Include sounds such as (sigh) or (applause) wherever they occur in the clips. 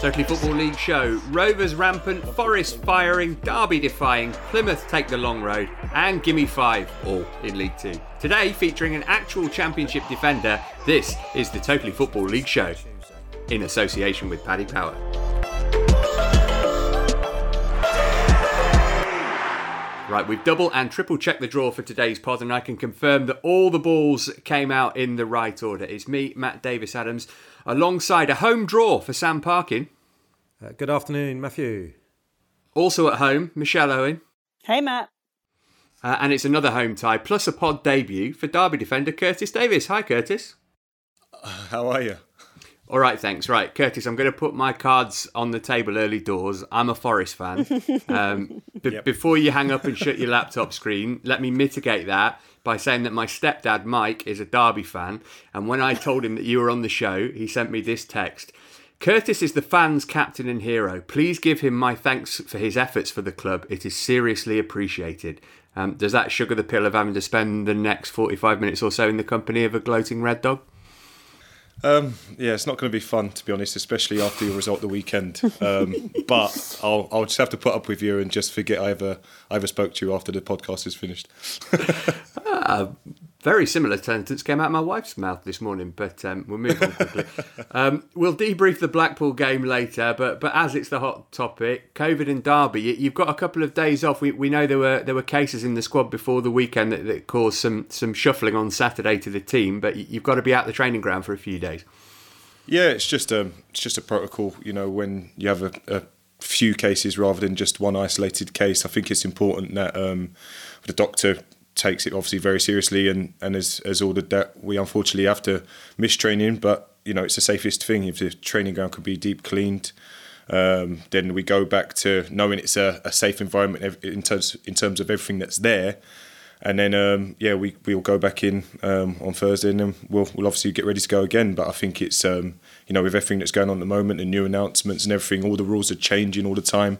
Totally Football League show. Rovers rampant, Forest firing, Derby defying, Plymouth take the long road, and Gimme Five, all in League Two. Today, featuring an actual Championship defender, this is the Totally Football League show, in association with Paddy Power. Right, we've double and triple checked the draw for today's pod, and I can confirm that all the balls came out in the right order. It's me, Matt Davies Adams, alongside a home draw for Sam Parkin. Uh, good afternoon, Matthew. Also at home, Michelle Owen. Hey, Matt. Uh, and it's another home tie, plus a pod debut for Derby defender Curtis Davies. Hi, Curtis. How are you? All right, thanks. Right, Curtis, I'm going to put my cards on the table early doors. I'm a Forest fan. (laughs) Um, b- Yep. Before you hang up and shut your laptop screen, let me mitigate that by saying that my stepdad, Mike, is a Derby fan. And when I told him that you were on the show, he sent me this text. Curtis is the fans' captain and hero. Please give him my thanks for his efforts for the club. It is seriously appreciated. Um, does that sugar the pill of having to spend the next 45 minutes or so in the company of a gloating red dog? Um, yeah, it's not going to be fun to be honest, especially after your result the weekend. Um, (laughs) but I'll I'll just have to put up with you and just forget I ever ever spoke to you after the podcast is finished. (laughs) very similar sentence came out of my wife's mouth this morning, but um, we'll move on quickly. (laughs) um, we'll debrief the Blackpool game later, but but as it's the hot topic, COVID and Derby, you- you've got a couple of days off. We, we know there were there were cases in the squad before the weekend that, that caused some some shuffling on Saturday to the team, but you- you've got to be out the training ground for a few days. Yeah, it's just a it's just a protocol. You know, when you have a, a few cases rather than just one isolated case, I think it's important that um, the doctor takes it obviously very seriously and and has, has ordered that we unfortunately have to miss training, but you know it's the safest thing if the training ground could be deep cleaned. Um, then we go back to knowing it's a, a safe environment in terms in terms of everything that's there. And then, um, yeah, we we'll go back in um, on Thursday, and then we'll we'll obviously get ready to go again. But I think it's um, you know with everything that's going on at the moment and new announcements and everything, all the rules are changing all the time.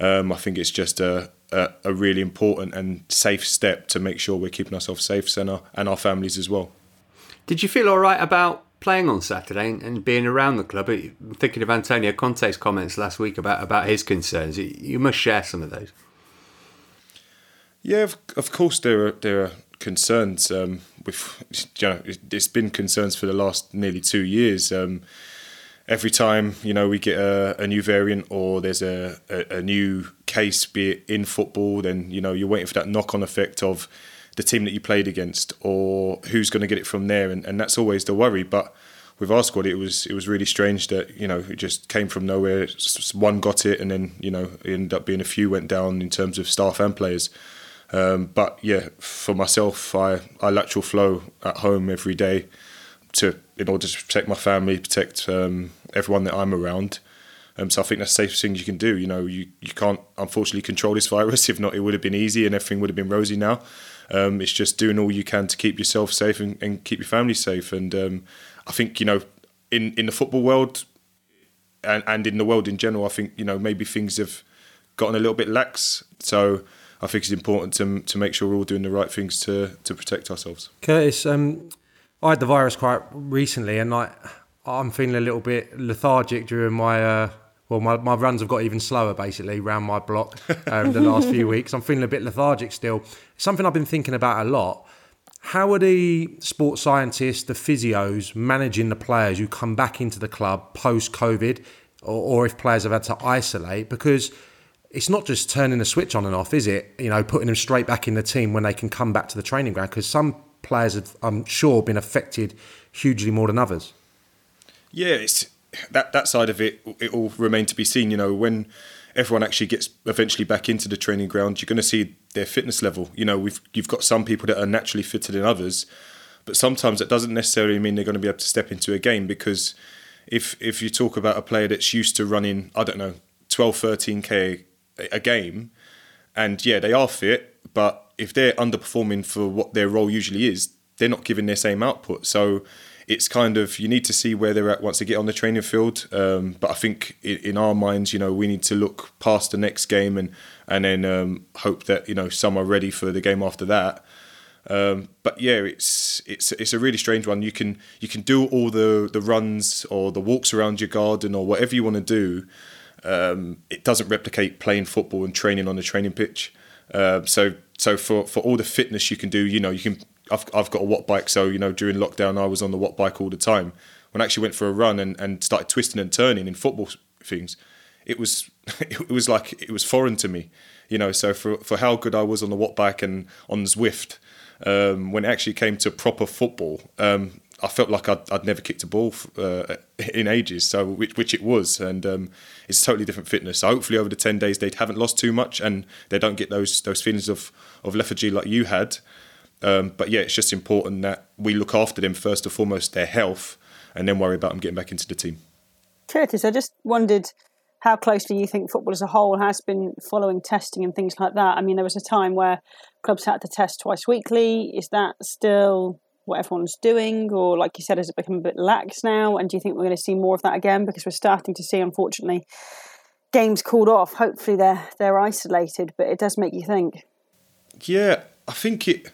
Um, I think it's just a, a a really important and safe step to make sure we're keeping ourselves safe and our and our families as well. Did you feel all right about playing on Saturday and, being around the club? I'm thinking of Antonio Conte's comments last week about about his concerns. You- You must share some of those. Yeah, of, of course there are there are concerns. Um, with you know, it's been concerns for the last nearly two years. Um, every time you know we get a, a new variant or there's a, a, a new case, be it in football, then you know you're waiting for that knock-on effect of the team that you played against or who's going to get it from there, and, and that's always the worry. But with our squad, it was it was really strange that you know it just came from nowhere. One got it, and then you know it ended up being a few went down in terms of staff and players. Um, but yeah, for myself, I, I lateral flow at home every day to in order to protect my family, protect um, everyone that I'm around. Um, so I think that's the safest thing you can do. You know, you, you can't unfortunately control this (laughs) virus. If not, it would have been easy and everything would have been rosy now. Um, it's just doing all you can to keep yourself safe and, and keep your family safe. And um, I think you know, in in the football world, and, and in the world in general, I think you know maybe things have gotten a little bit lax. So I think it's important to to make sure we're all doing the right things to to protect ourselves. Curtis, um, I had the virus quite recently, and I I'm feeling a little bit lethargic during my. Uh, well, my, my runs have got even slower basically around my block (laughs) um, the last few weeks. I'm feeling a bit lethargic still. Something I've been thinking about a lot. How are the sports scientists, the physios, managing the players who come back into the club post COVID, or, or if players have had to isolate? Because it's not just turning the switch on and off, is it? You know, putting them straight back in the team when they can come back to the training ground. Because some players have, I'm sure, been affected hugely more than others. Yeah, it's that that side of it. It will remain to be seen. You know, when everyone actually gets eventually back into the training ground, you're going to see their fitness level. You know, we've you've got some people that are naturally fitter than others, but sometimes that doesn't necessarily mean they're going to be able to step into a game because if if you talk about a player that's used to running, I don't know, 12, 13 k a game, and yeah, they are fit, but if they're underperforming for what their role usually is, they're not giving their same output. So it's kind of you need to see where they're at once they get on the training field. Um, but I think in, in, our minds, you know, we need to look past the next game and and then um, hope that you know some are ready for the game after that. Um, but yeah, it's it's it's a really strange one. You can you can do all the the runs or the walks around your garden or whatever you want to do. Um, it doesn't replicate playing football and training on the training pitch. Uh, so so for for all the fitness you can do, you know, you can I've, I've got a watt bike, so you know during lockdown I was on the watt bike all the time. When I actually went for a run and, and started twisting and turning in football things, it was (laughs) it was like it was foreign to me, you know. So for for how good I was on the watt bike and on Zwift, um, when it actually came to proper football, um, I felt like I'd, I'd never kicked a ball uh, in ages. So which, which it was, and um, it's totally different fitness. So hopefully over the ten days they haven't lost too much and they don't get those those feelings of of lethargy like you had. Um, but yeah, it's just important that we look after them first and foremost, their health, and then worry about them getting back into the team. Curtis, I just wondered how closely you think football as a whole has been following testing and things like that. I mean, there was a time where clubs had to test twice weekly. Is that still what everyone's doing, or like you said, has it become a bit lax now? And do you think we're going to see more of that again? Because we're starting to see, unfortunately, games called off. Hopefully, they're they're isolated, but it does make you think. Yeah, I think it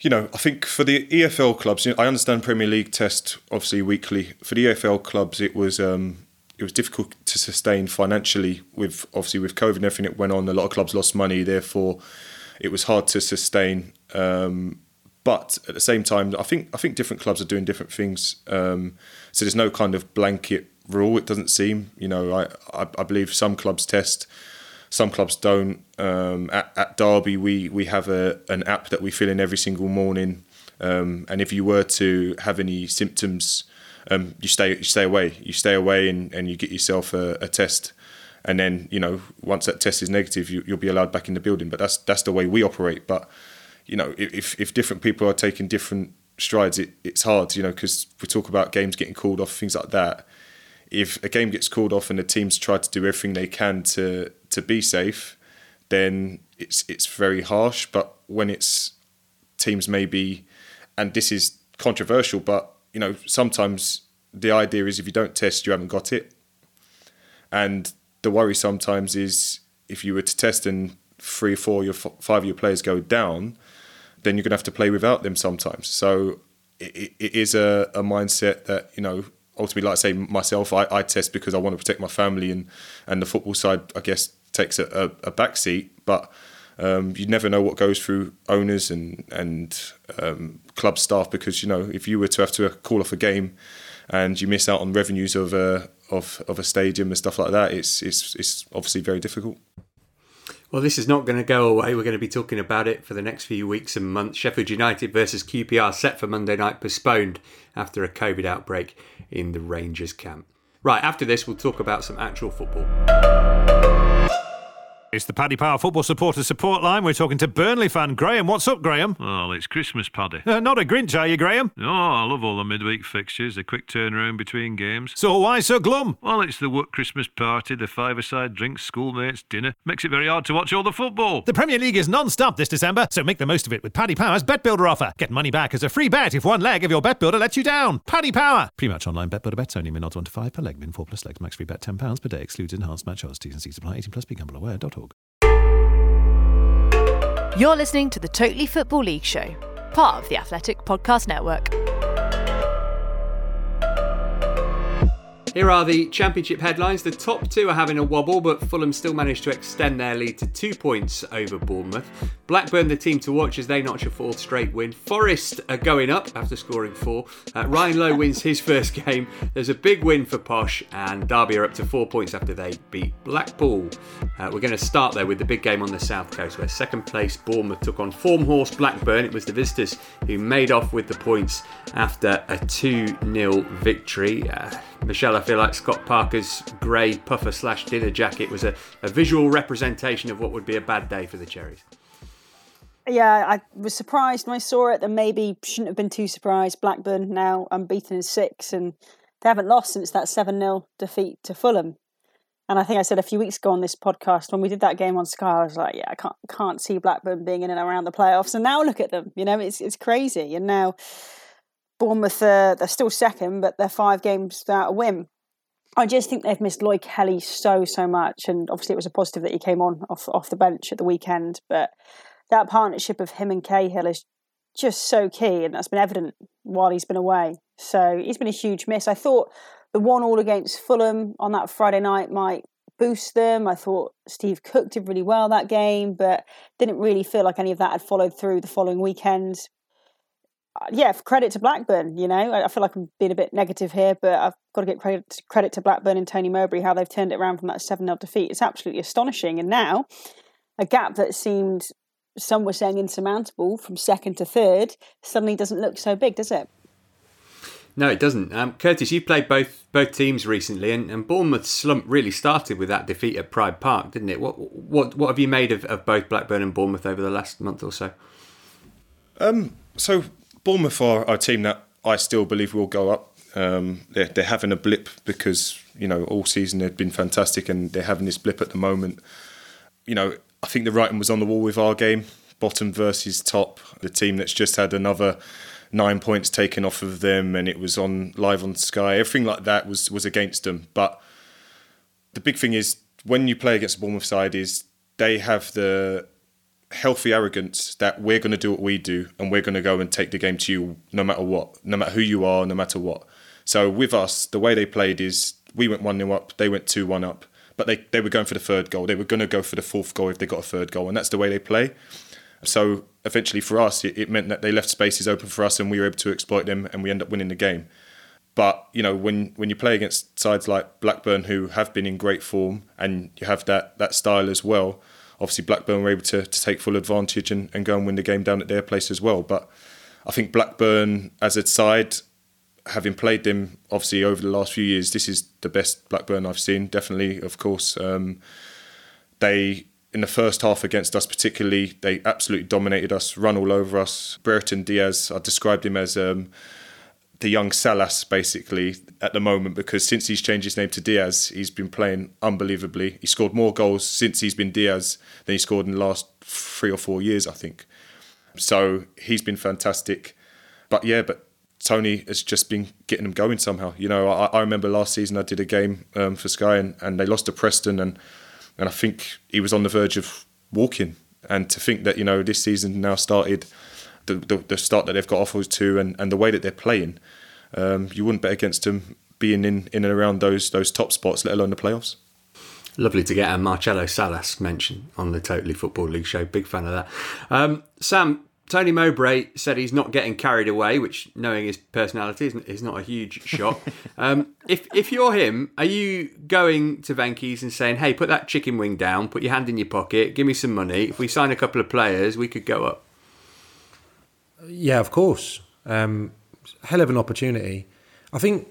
you know, I think for the EFL clubs, I understand Premier League test obviously weekly. For the EFL clubs, it was um, it was difficult to sustain financially with obviously with COVID and everything that went on. A lot of clubs lost money, therefore, it was hard to sustain. Um, but at the same time, I think I think different clubs are doing different things. Um, so there's no kind of blanket rule. It doesn't seem. You know, I I, I believe some clubs test some clubs don't. Um, at, at, Derby, we we have a an app that we fill in every single morning, um, and if you were to have any symptoms, um, you stay you stay away. You stay away, and, and you get yourself a, a, test, and then you know once that test is negative, you, you'll be allowed back in the building. But that's that's the way we operate. But you know, if if different people are taking different strides, it, it's hard. You know, because we talk about games getting called off, things like that if a game gets called off and the teams try to do everything they can to to be safe, then it's it's very harsh. But when it's teams maybe, and this is controversial, but you know sometimes the idea is if you don't test, you haven't got it. And the worry sometimes is if you were to test and three, four, your five of your players go down, then you're gonna have to play without them sometimes. So it, it is a, a mindset that you know ultimately, like I say, myself, I, I test because I want to protect my family, and and the football side, I guess, takes a, a, a back seat. But um, you never know what goes through owners and and um, club staff because you know if you were to have to call off a game and you miss out on revenues of a of, of a stadium and stuff like that, it's it's it's obviously very difficult. Well, this is not going to go away. We're going to be talking about it for the next few weeks and months. Sheffield United versus QPR set for Monday night, postponed after a COVID outbreak in the Rangers camp. Right, after this, we'll talk about some actual football. It's the Paddy Power Football Supporter Support Line. We're talking to Burnley fan Graham. What's up, Graham? Well, it's Christmas, Paddy. Uh, not a Grinch, are you, Graham? No, I love all the midweek fixtures, the quick turnaround between games. So why so glum? Well, it's the work Christmas party, the five-a-side drinks, schoolmates, dinner. Makes it very hard to watch all the football. The Premier League is non-stop this December, so make the most of it with Paddy Power's Bet Builder offer. Get money back as a free bet if one leg of your bet builder lets you down. Paddy Power. Pre-match online bet builder bets only. Min odds 1 to 5 per leg. Min 4 plus legs. Max free bet £10 per day. Excludes enhanced match odds. T's and C's apply. 18 plus. BeGambleAware.org. You're listening to the Totally Football League Show, part of the Athletic Podcast Network. Here are the championship headlines. The top two are having a wobble, but Fulham still managed to extend their lead to two points over Bournemouth. Blackburn, the team to watch as they notch a fourth straight win. Forest are going up after scoring four. Uh, Ryan Lowe wins his first game. There's a big win for Posh, and Derby are up to four points after they beat Blackpool. Uh, we're going to start there with the big game on the south coast, where second place Bournemouth took on form horse Blackburn. It was the visitors who made off with the points after a 2 0 victory. Uh, Michelle, I feel like Scott Parker's grey puffer slash dinner jacket was a, a visual representation of what would be a bad day for the Cherries. Yeah, I was surprised when I saw it. Then maybe shouldn't have been too surprised. Blackburn now unbeaten in six, and they haven't lost since that seven 0 defeat to Fulham. And I think I said a few weeks ago on this podcast when we did that game on Sky, I was like, yeah, I can't can't see Blackburn being in and around the playoffs. And now look at them, you know, it's it's crazy. And now Bournemouth, uh, they're still second, but they're five games without a win. I just think they've missed Lloyd Kelly so so much, and obviously it was a positive that he came on off off the bench at the weekend. But that partnership of him and Cahill is just so key, and that's been evident while he's been away. So he's been a huge miss. I thought the one all against Fulham on that Friday night might boost them. I thought Steve Cook did really well that game, but didn't really feel like any of that had followed through the following weekend. Uh, yeah, credit to Blackburn. You know, I feel like I'm being a bit negative here, but I've got to get credit credit to Blackburn and Tony Mowbray how they've turned it around from that seven 0 defeat. It's absolutely astonishing. And now, a gap that seemed some were saying insurmountable from second to third suddenly doesn't look so big, does it? No, it doesn't. Um, Curtis, you played both both teams recently, and, and Bournemouth's slump really started with that defeat at Pride Park, didn't it? What what what have you made of, of both Blackburn and Bournemouth over the last month or so? Um, so Bournemouth are a team that I still believe will go up. Um, they're, they're having a blip because you know all season they've been fantastic, and they're having this blip at the moment. You know, I think the writing was on the wall with our game, bottom versus top. The team that's just had another nine points taken off of them, and it was on live on Sky. Everything like that was was against them. But the big thing is when you play against the Bournemouth side, is they have the healthy arrogance that we're going to do what we do, and we're going to go and take the game to you, no matter what, no matter who you are, no matter what. So with us, the way they played is we went one 0 up, they went two one up, but they they were going for the third goal. They were going to go for the fourth goal if they got a third goal, and that's the way they play. So eventually, for us, it, it meant that they left spaces open for us, and we were able to exploit them, and we end up winning the game. But you know, when when you play against sides like Blackburn, who have been in great form, and you have that that style as well, obviously Blackburn were able to, to take full advantage and, and go and win the game down at their place as well. But I think Blackburn as a side, having played them obviously over the last few years, this is the best Blackburn I've seen. Definitely, of course, um, they in the first half against us, particularly, they absolutely dominated us, run all over us. Brereton Diaz, I described him as um, the young Salas, basically, at the moment, because since he's changed his name to Diaz, he's been playing unbelievably. He scored more goals since he's been Diaz than he scored in the last three or four years, I think. So he's been fantastic. But yeah, but Tony has just been getting them going somehow. You know, I, I remember last season I did a game um, for Sky and, and they lost to Preston and and I think he was on the verge of walking. And to think that you know this season now started, the the, the start that they've got offers to, and, and the way that they're playing, um, you wouldn't bet against them being in, in and around those those top spots, let alone the playoffs. Lovely to get a Marcelo Salas mention on the Totally Football League show. Big fan of that. Um, Sam, Tony Mowbray said he's not getting carried away, which, knowing his personality, is not a huge shock. (laughs) um, if if you're him, are you going to Venky's and saying, "Hey, put that chicken wing down, put your hand in your pocket, give me some money. If we sign a couple of players, we could go up." Yeah, of course. Um, hell of an opportunity. I think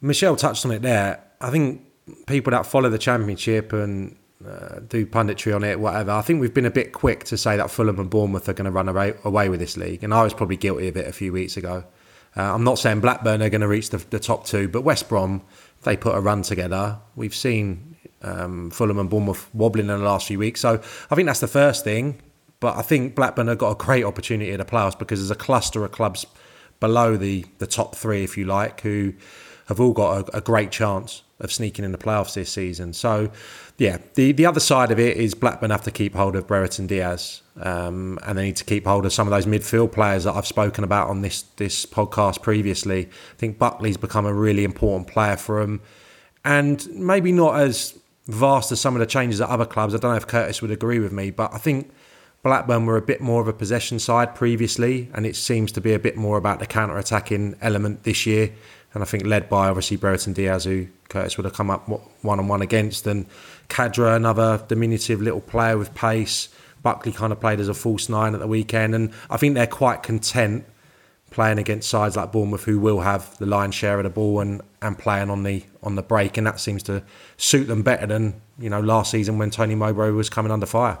Michelle touched on it there. I think people that follow the championship and uh, do punditry on it, whatever. I think we've been a bit quick to say that Fulham and Bournemouth are going to run away, away with this league, and I was probably guilty of it a few weeks ago. Uh, I'm not saying Blackburn are going to reach the, the, top two, but West Brom, they put a run together. We've seen um, Fulham and Bournemouth wobbling in the last few weeks, so I think that's the first thing. But I think Blackburn have got a great opportunity at the playoffs because there's a cluster of clubs below the the top three, if you like, who have all got a, a great chance of sneaking in the playoffs this season. So, yeah, the, the other side of it is Blackburn have to keep hold of Brereton Diaz, um, and they need to keep hold of some of those midfield players that I've spoken about on this this podcast previously. I think Buckley's become a really important player for them, and maybe not as vast as some of the changes at other clubs. I don't know if Curtis would agree with me, but I think Blackburn were a bit more of a possession side previously, and it seems to be a bit more about the counter attacking element this year and I think led by obviously Brereton Diaz, who Curtis would have come up one on one against, and Khadra, another diminutive little player with pace. Buckley kind of played as a false nine at the weekend, and I think they're quite content playing against sides like Bournemouth, who will have the lion's share of the ball and, and playing on the on the break, and that seems to suit them better than you know last season when Tony Mowbray was coming under fire.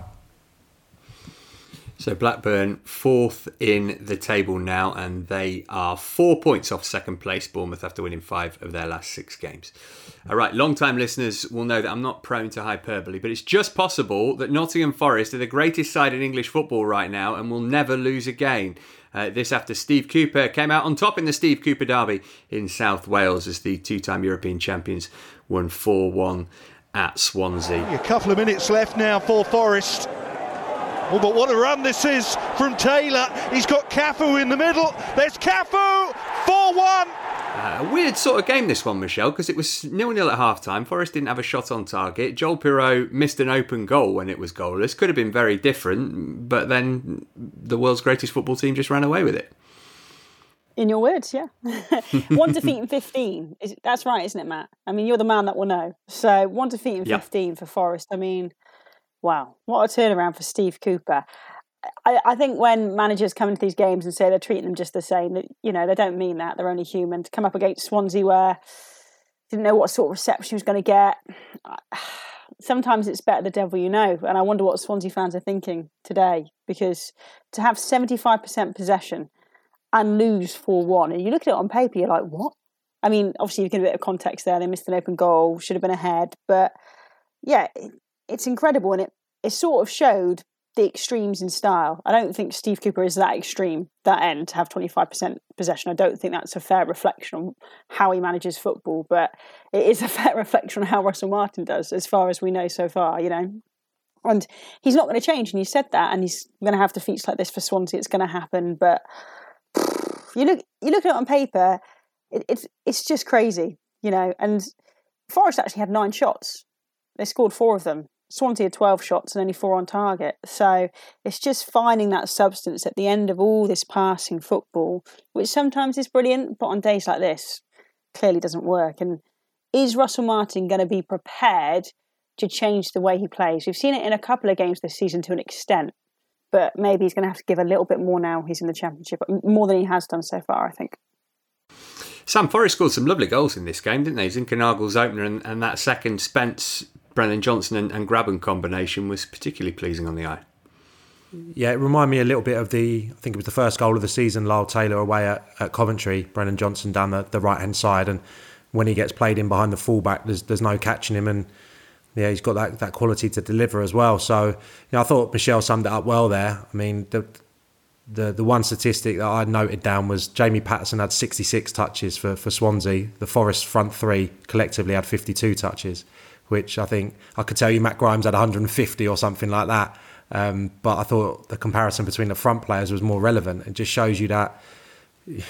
So Blackburn fourth in the table now, and they are four points off second place. Bournemouth after winning five of their last six games. All right, long-time listeners will know that I'm not prone to hyperbole, but it's just possible that Nottingham Forest are the greatest side in English football right now and will never lose again. Uh, this after Steve Cooper came out on top in the Steve Cooper Derby in South Wales as the two-time European champions won 4-1 at Swansea. A couple of minutes left now for Forest. Oh, but what a run this is from Taylor. He's got Cafu in the middle. There's Cafu, 4 1. Uh, a weird sort of game this one, Michelle, because it was nil-nil at half-time. Forest didn't have a shot on target. Joel Piroe missed an open goal when it was goalless. Could have been very different, but then the world's greatest football team just ran away with it. In your words, yeah. (laughs) one defeat in 15. That's right, isn't it, Matt? I mean, you're the man that will know. So one defeat in 15 yep. for Forest. I mean, Wow, what a turnaround for Steve Cooper. I, I, think when managers come into these games and say they're treating them just the same, that you know they don't mean that. They're only human. To come up against Swansea, where didn't know what sort of reception he was going to get. (sighs) Sometimes it's better the devil you know, and I wonder what Swansea fans are thinking today because to have seventy five percent possession and lose four one, and you look at it on paper, you're like, what? I mean, obviously you get a bit of context there. They missed an open goal, should have been ahead, but yeah, it's incredible and it, it sort of showed the extremes in style. I don't think Steve Cooper is that extreme, that end, to have 25% possession. I don't think that's a fair reflection on how he manages football, but it is a (laughs) fair reflection on how Russell Martin does, as far as we know so far, you know. And he's not going to change, and he said that, and he's going to have defeats like this for Swansea. It's going to happen, but (sighs) you look, you look at it on paper, it, it's it's just crazy, you know. And Forest actually had nine shots; they scored four of them. Swansea had 12 shots and only four on target. So it's just finding that substance at the end of all this passing football, which sometimes is brilliant, but on days like this, clearly doesn't work. And is Russell Martin going to be prepared to change the way he plays? We've seen it in a couple of games this season to an extent, but maybe he's going to have to give a little bit more now he's in the Championship, more than he has done so far, I think. Sam Forest scored some lovely goals in this game, didn't they? Zinkernagel's opener and, and that second Spence Brennan Johnson and, and Grabban combination was particularly pleasing on the eye. Yeah, it reminded me a little bit of the, I think it was the first goal of the season, Lyle Taylor away at, at Coventry, Brennan Johnson down the, the right hand side. And when he gets played in behind the fullback, there's, there's no catching him. And yeah, he's got that, that quality to deliver as well. So, you know, I thought Michelle summed it up well there. I mean, the, the, the one statistic that I noted down was Jamie Paterson had 66 touches for, for Swansea. The Forest front three collectively had 52 touches which I think I could tell you Matt Grimes had 150 or something like that. Um, but I thought the comparison between the front players was more relevant. It just shows you that,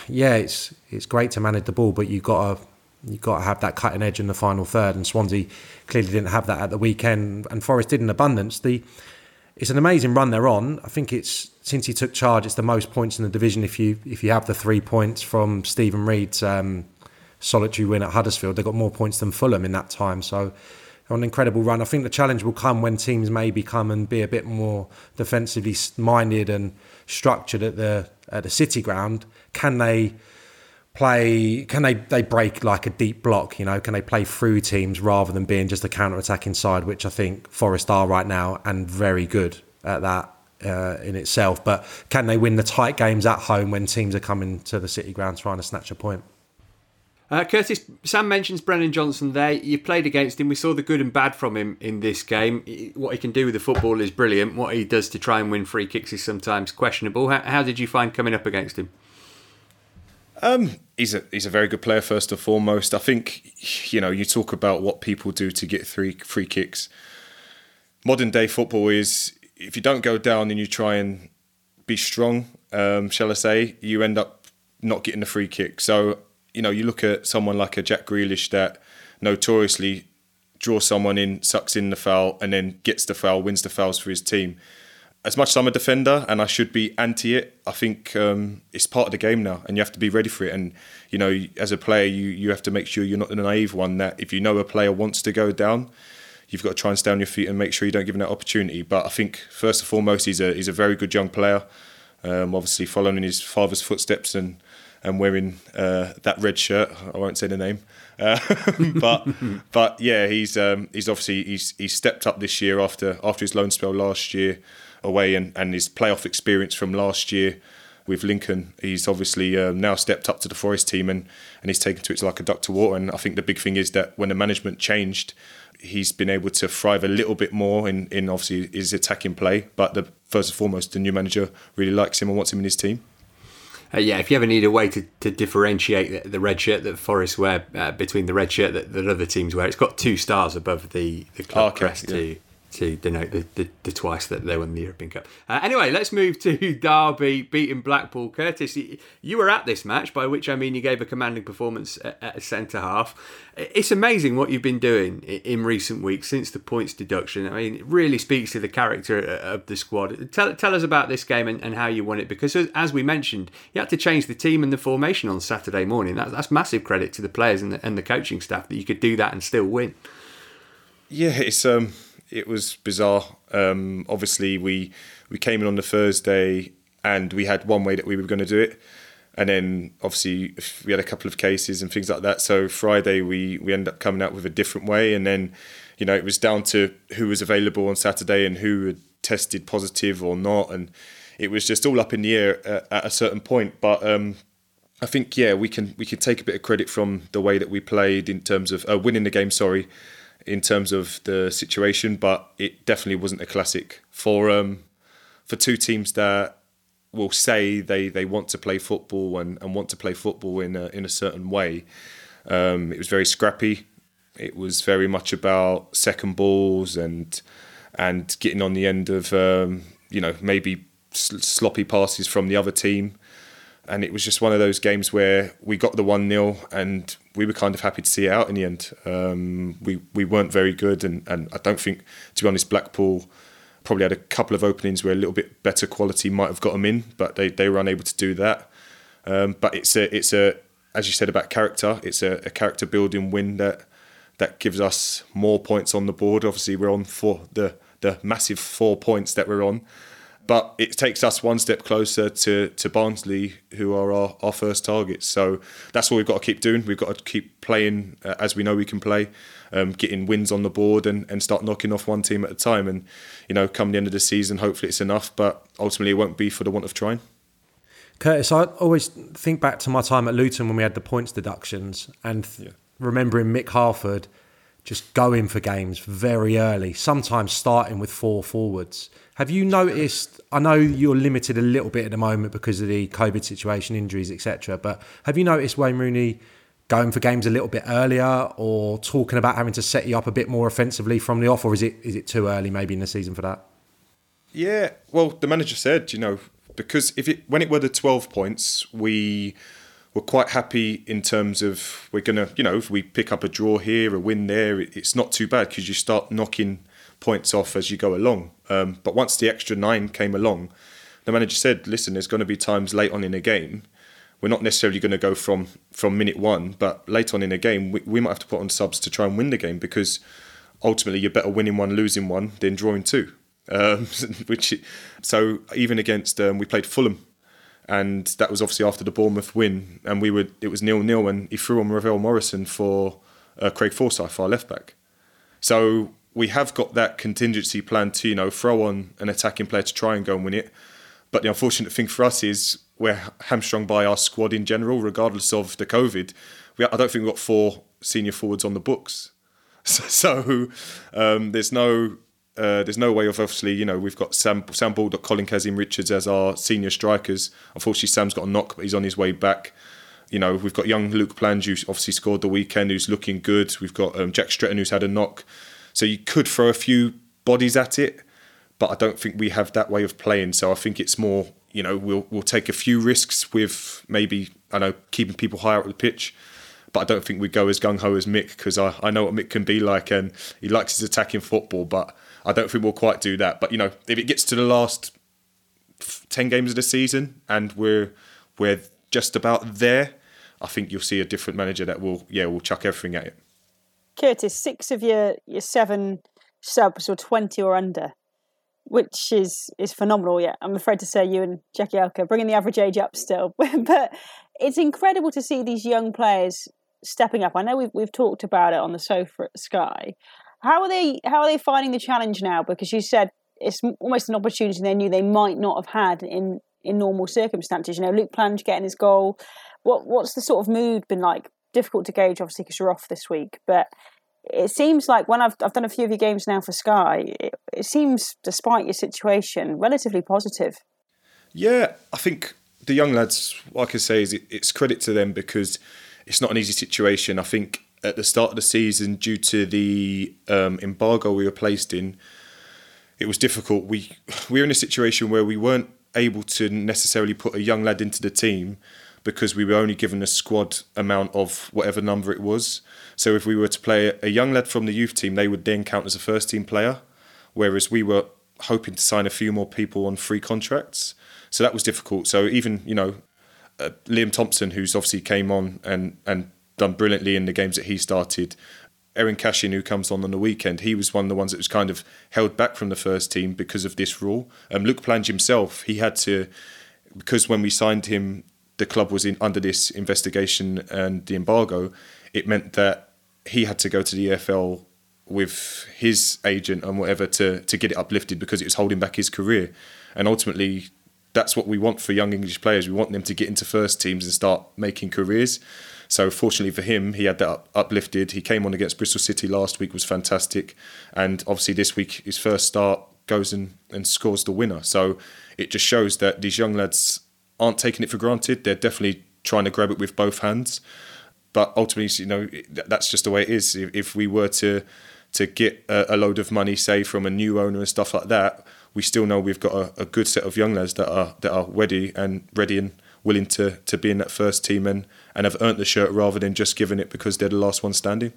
yeah, it's it's great to manage the ball, but you've got to you've got to have that cutting edge in the final third. And Swansea clearly didn't have that at the weekend, and Forest did in abundance. The it's an amazing run they're on. I think it's since he took charge, it's the most points in the division. If you if you have the three points from Steven Reid's um, solitary win at Huddersfield, they got more points than Fulham in that time. So an incredible run. I think the challenge will come when teams maybe come and be a bit more defensively minded and structured at the at the City ground. Can they play? Can they they break like a deep block? You know, can they play through teams rather than being just a counter attacking side, which I think Forest are right now and very good at that uh, in itself. But can they win the tight games at home when teams are coming to the City ground trying to snatch a point? Uh, Curtis, Sam mentions Brennan Johnson there. You played against him. We saw the good and bad from him in this game. What he can do with the football is brilliant. What he does to try and win free kicks is sometimes questionable. How, how did you find coming up against him? Um, he's a he's a very good player first and foremost. I think you know you talk about what people do to get three free kicks. Modern day football is if you don't go down and you try and be strong, um, shall I say, you end up not getting the free kick. So you know you look at someone like a Jack Grealish that notoriously draws someone in, sucks in the foul, and then gets the foul, wins the fouls for his team as much as I'm a defender and I should be anti it, I think um, it's part of the game now, and you have to be ready for it. And you know, as a player, you you have to make sure you're not the naive one. That if you know a player wants to go down, you've got to try and stay on your feet and make sure you don't give him that opportunity. But I think first and foremost, he's a he's a very good young player. Um, obviously, following in his father's footsteps and and wearing uh, that red shirt. I won't say the name, uh, (laughs) but but yeah, he's um, he's obviously he's he's stepped up this year after after his loan spell last year away and, and his playoff experience from last year with Lincoln. He's obviously um, now stepped up to the Forest team and, and he's taken to it like a duck to water. And I think the big thing is that when the management changed, he's been able to thrive a little bit more in, in obviously his attacking play. But the first and foremost, the new manager really likes him and wants him in his team. Uh, yeah, if you ever need a way to, to differentiate the, the red shirt that Forest wear uh, between the red shirt that, that other teams wear, it's got two stars above the, the club okay, crest yeah. too to denote the, the, the, twice that they won the European Cup. Uh, anyway, let's move to (laughs) Derby beating Blackpool. Curtis, you were at this match, by which I mean you gave a commanding performance at, at centre half. It's amazing what you've been doing in recent weeks since the points deduction. I mean, it really speaks to the character of the squad. Tell, tell us about this game and, and how you won it, because as we mentioned, you had to change the team and the formation on Saturday morning. That, that's massive credit to the players and the, and the coaching staff that you could do that and still win. Yeah, it's um it was bizarre. Um, obviously, we we came in on the Thursday and we had one way that we were going to do it, and then obviously we had a couple of cases and things like that. So Friday we we ended up coming out with a different way, and then you know it was down to who was available on Saturday and who had tested positive or not, and it was just all up in the air at, at a certain point. But um, I think yeah, we can we can take a bit of credit from the way that we played in terms of uh, winning the game. Sorry, in terms of the situation, but it definitely wasn't a classic for um, for two teams that will say they, they want to play football and, and want to play football in a, in a certain way. Um, it was very scrappy. It was very much about second balls and and getting on the end of um, you know maybe sloppy passes from the other team and it was just one of those games where we got the one 0 and we were kind of happy to see it out in the end. Um, we we weren't very good, and, and I don't think, to be honest, Blackpool probably had a couple of openings where a little bit better quality might have got them in, but they, they were unable to do that. Um, but it's a it's a as you said about character, it's a, a character building win that that gives us more points on the board. Obviously, we're on for the the massive four points that we're on but it takes us one step closer to, to Barnsley, who are our, our first targets. So that's what we've got to keep doing. We've got to keep playing uh, as we know we can play, um, getting wins on the board and, and start knocking off one team at a time. And, you know, come the end of the season, hopefully it's enough, but ultimately it won't be for the want of trying. Curtis, I always think back to my time at Luton when we had the points deductions and yeah. remembering Mick Harford just going for games very early, sometimes starting with four forwards have you noticed? I know you're limited a little bit at the moment because of the COVID situation, injuries, etc. But have you noticed Wayne Rooney going for games a little bit earlier, or talking about having to set you up a bit more offensively from the off, or is it is it too early maybe in the season for that? Yeah, well, the manager said, you know, because if it when it were the twelve points, we were quite happy in terms of we're gonna, you know, if we pick up a draw here, a win there, it's not too bad because you start knocking points off as you go along. Um, but once the extra nine came along, the manager said, "Listen, there's going to be times late on in a game. We're not necessarily going to go from from minute one, but late on in a game, we, we might have to put on subs to try and win the game because ultimately you're better winning one, losing one than drawing two. Um, (laughs) which so even against um, we played Fulham." And that was obviously after the Bournemouth win, and we were it was nil nil, and he threw on Ravel Morrison for uh, Craig Forsyth, our left back. So we have got that contingency plan to you know throw on an attacking player to try and go and win it. But the unfortunate thing for us is we're hamstrung by our squad in general, regardless of the COVID. We, I don't think we've got four senior forwards on the books, so, (laughs) so um, there's no uh, there's no way of obviously you know we've got Sam Sam Baldock, Colin Kazim Richards as our senior strikers. Unfortunately, Sam's got a knock, but he's on his way back. You know we've got young Luke Plange who obviously scored the weekend, who's looking good. We've got um, Jack Stretton who's had a knock, so you could throw a few bodies at it, but I don't think we have that way of playing. So I think it's more you know we'll we'll take a few risks with maybe I know keeping people higher up the pitch but I don't think we go as gung ho as Mick because I, I know what Mick can be like and he likes his attacking football, but I don't think we'll quite do that. But you know, if it gets to the last ten games of the season and we're we're just about there, I think you'll see a different manager that will yeah will chuck everything at it. Curtis, six of your your seven subs were twenty or under, which is is phenomenal. Yeah, I'm afraid to say you and Jagielka bringing the average age up still, (laughs) but it's incredible to see these young players stepping up. I know we've we've talked about it on the sofa at Sky, how are they? How are they finding the challenge now? Because you said it's almost an opportunity they knew they might not have had in in normal circumstances. You know, Luke Plange getting his goal. What what's the sort of mood been like? Difficult to gauge, obviously, because you're off this week. But it seems like when I've I've done a few of your games now for Sky, it, it seems, despite your situation, relatively positive. Yeah, I think the young lads, like I say, it's credit to them because it's not an easy situation. I think at the start of the season due to the um, embargo we were placed in. It was difficult. We we were in a situation where we weren't able to necessarily put a young lad into the team because we were only given a squad amount of whatever number it was. So if we were to play a young lad from the youth team, they would then count as a first team player, whereas we were hoping to sign a few more people on free contracts. So that was difficult. So even you know uh, Liam Thompson, who's obviously came on and and done brilliantly in the games that he started. Eiran Cashin, who comes on on the weekend, he was one of the ones that was kind of held back from the first team because of this rule. Um, Luke Plange himself, he had to, because when we signed him, the club was in under this investigation and the embargo. It meant that he had to go to the EFL with his agent and whatever to to get it uplifted because it was holding back his career. And ultimately, that's what we want for young English players. We want them to get into first teams and start making careers. So fortunately for him, he had that up, uplifted. He came on against Bristol City last week, was fantastic, and obviously this week his first start goes and, and scores the winner. So it just shows that these young lads aren't taking it for granted. They're definitely trying to grab it with both hands. But ultimately, you know, that's just the way it is. If we were to to get a, load of money, say from a new owner and stuff like that, we still know we've got a, a good set of young lads that are that are ready and ready and willing to to be in that first team and and have earned the shirt rather than just giving it because they're the last one standing.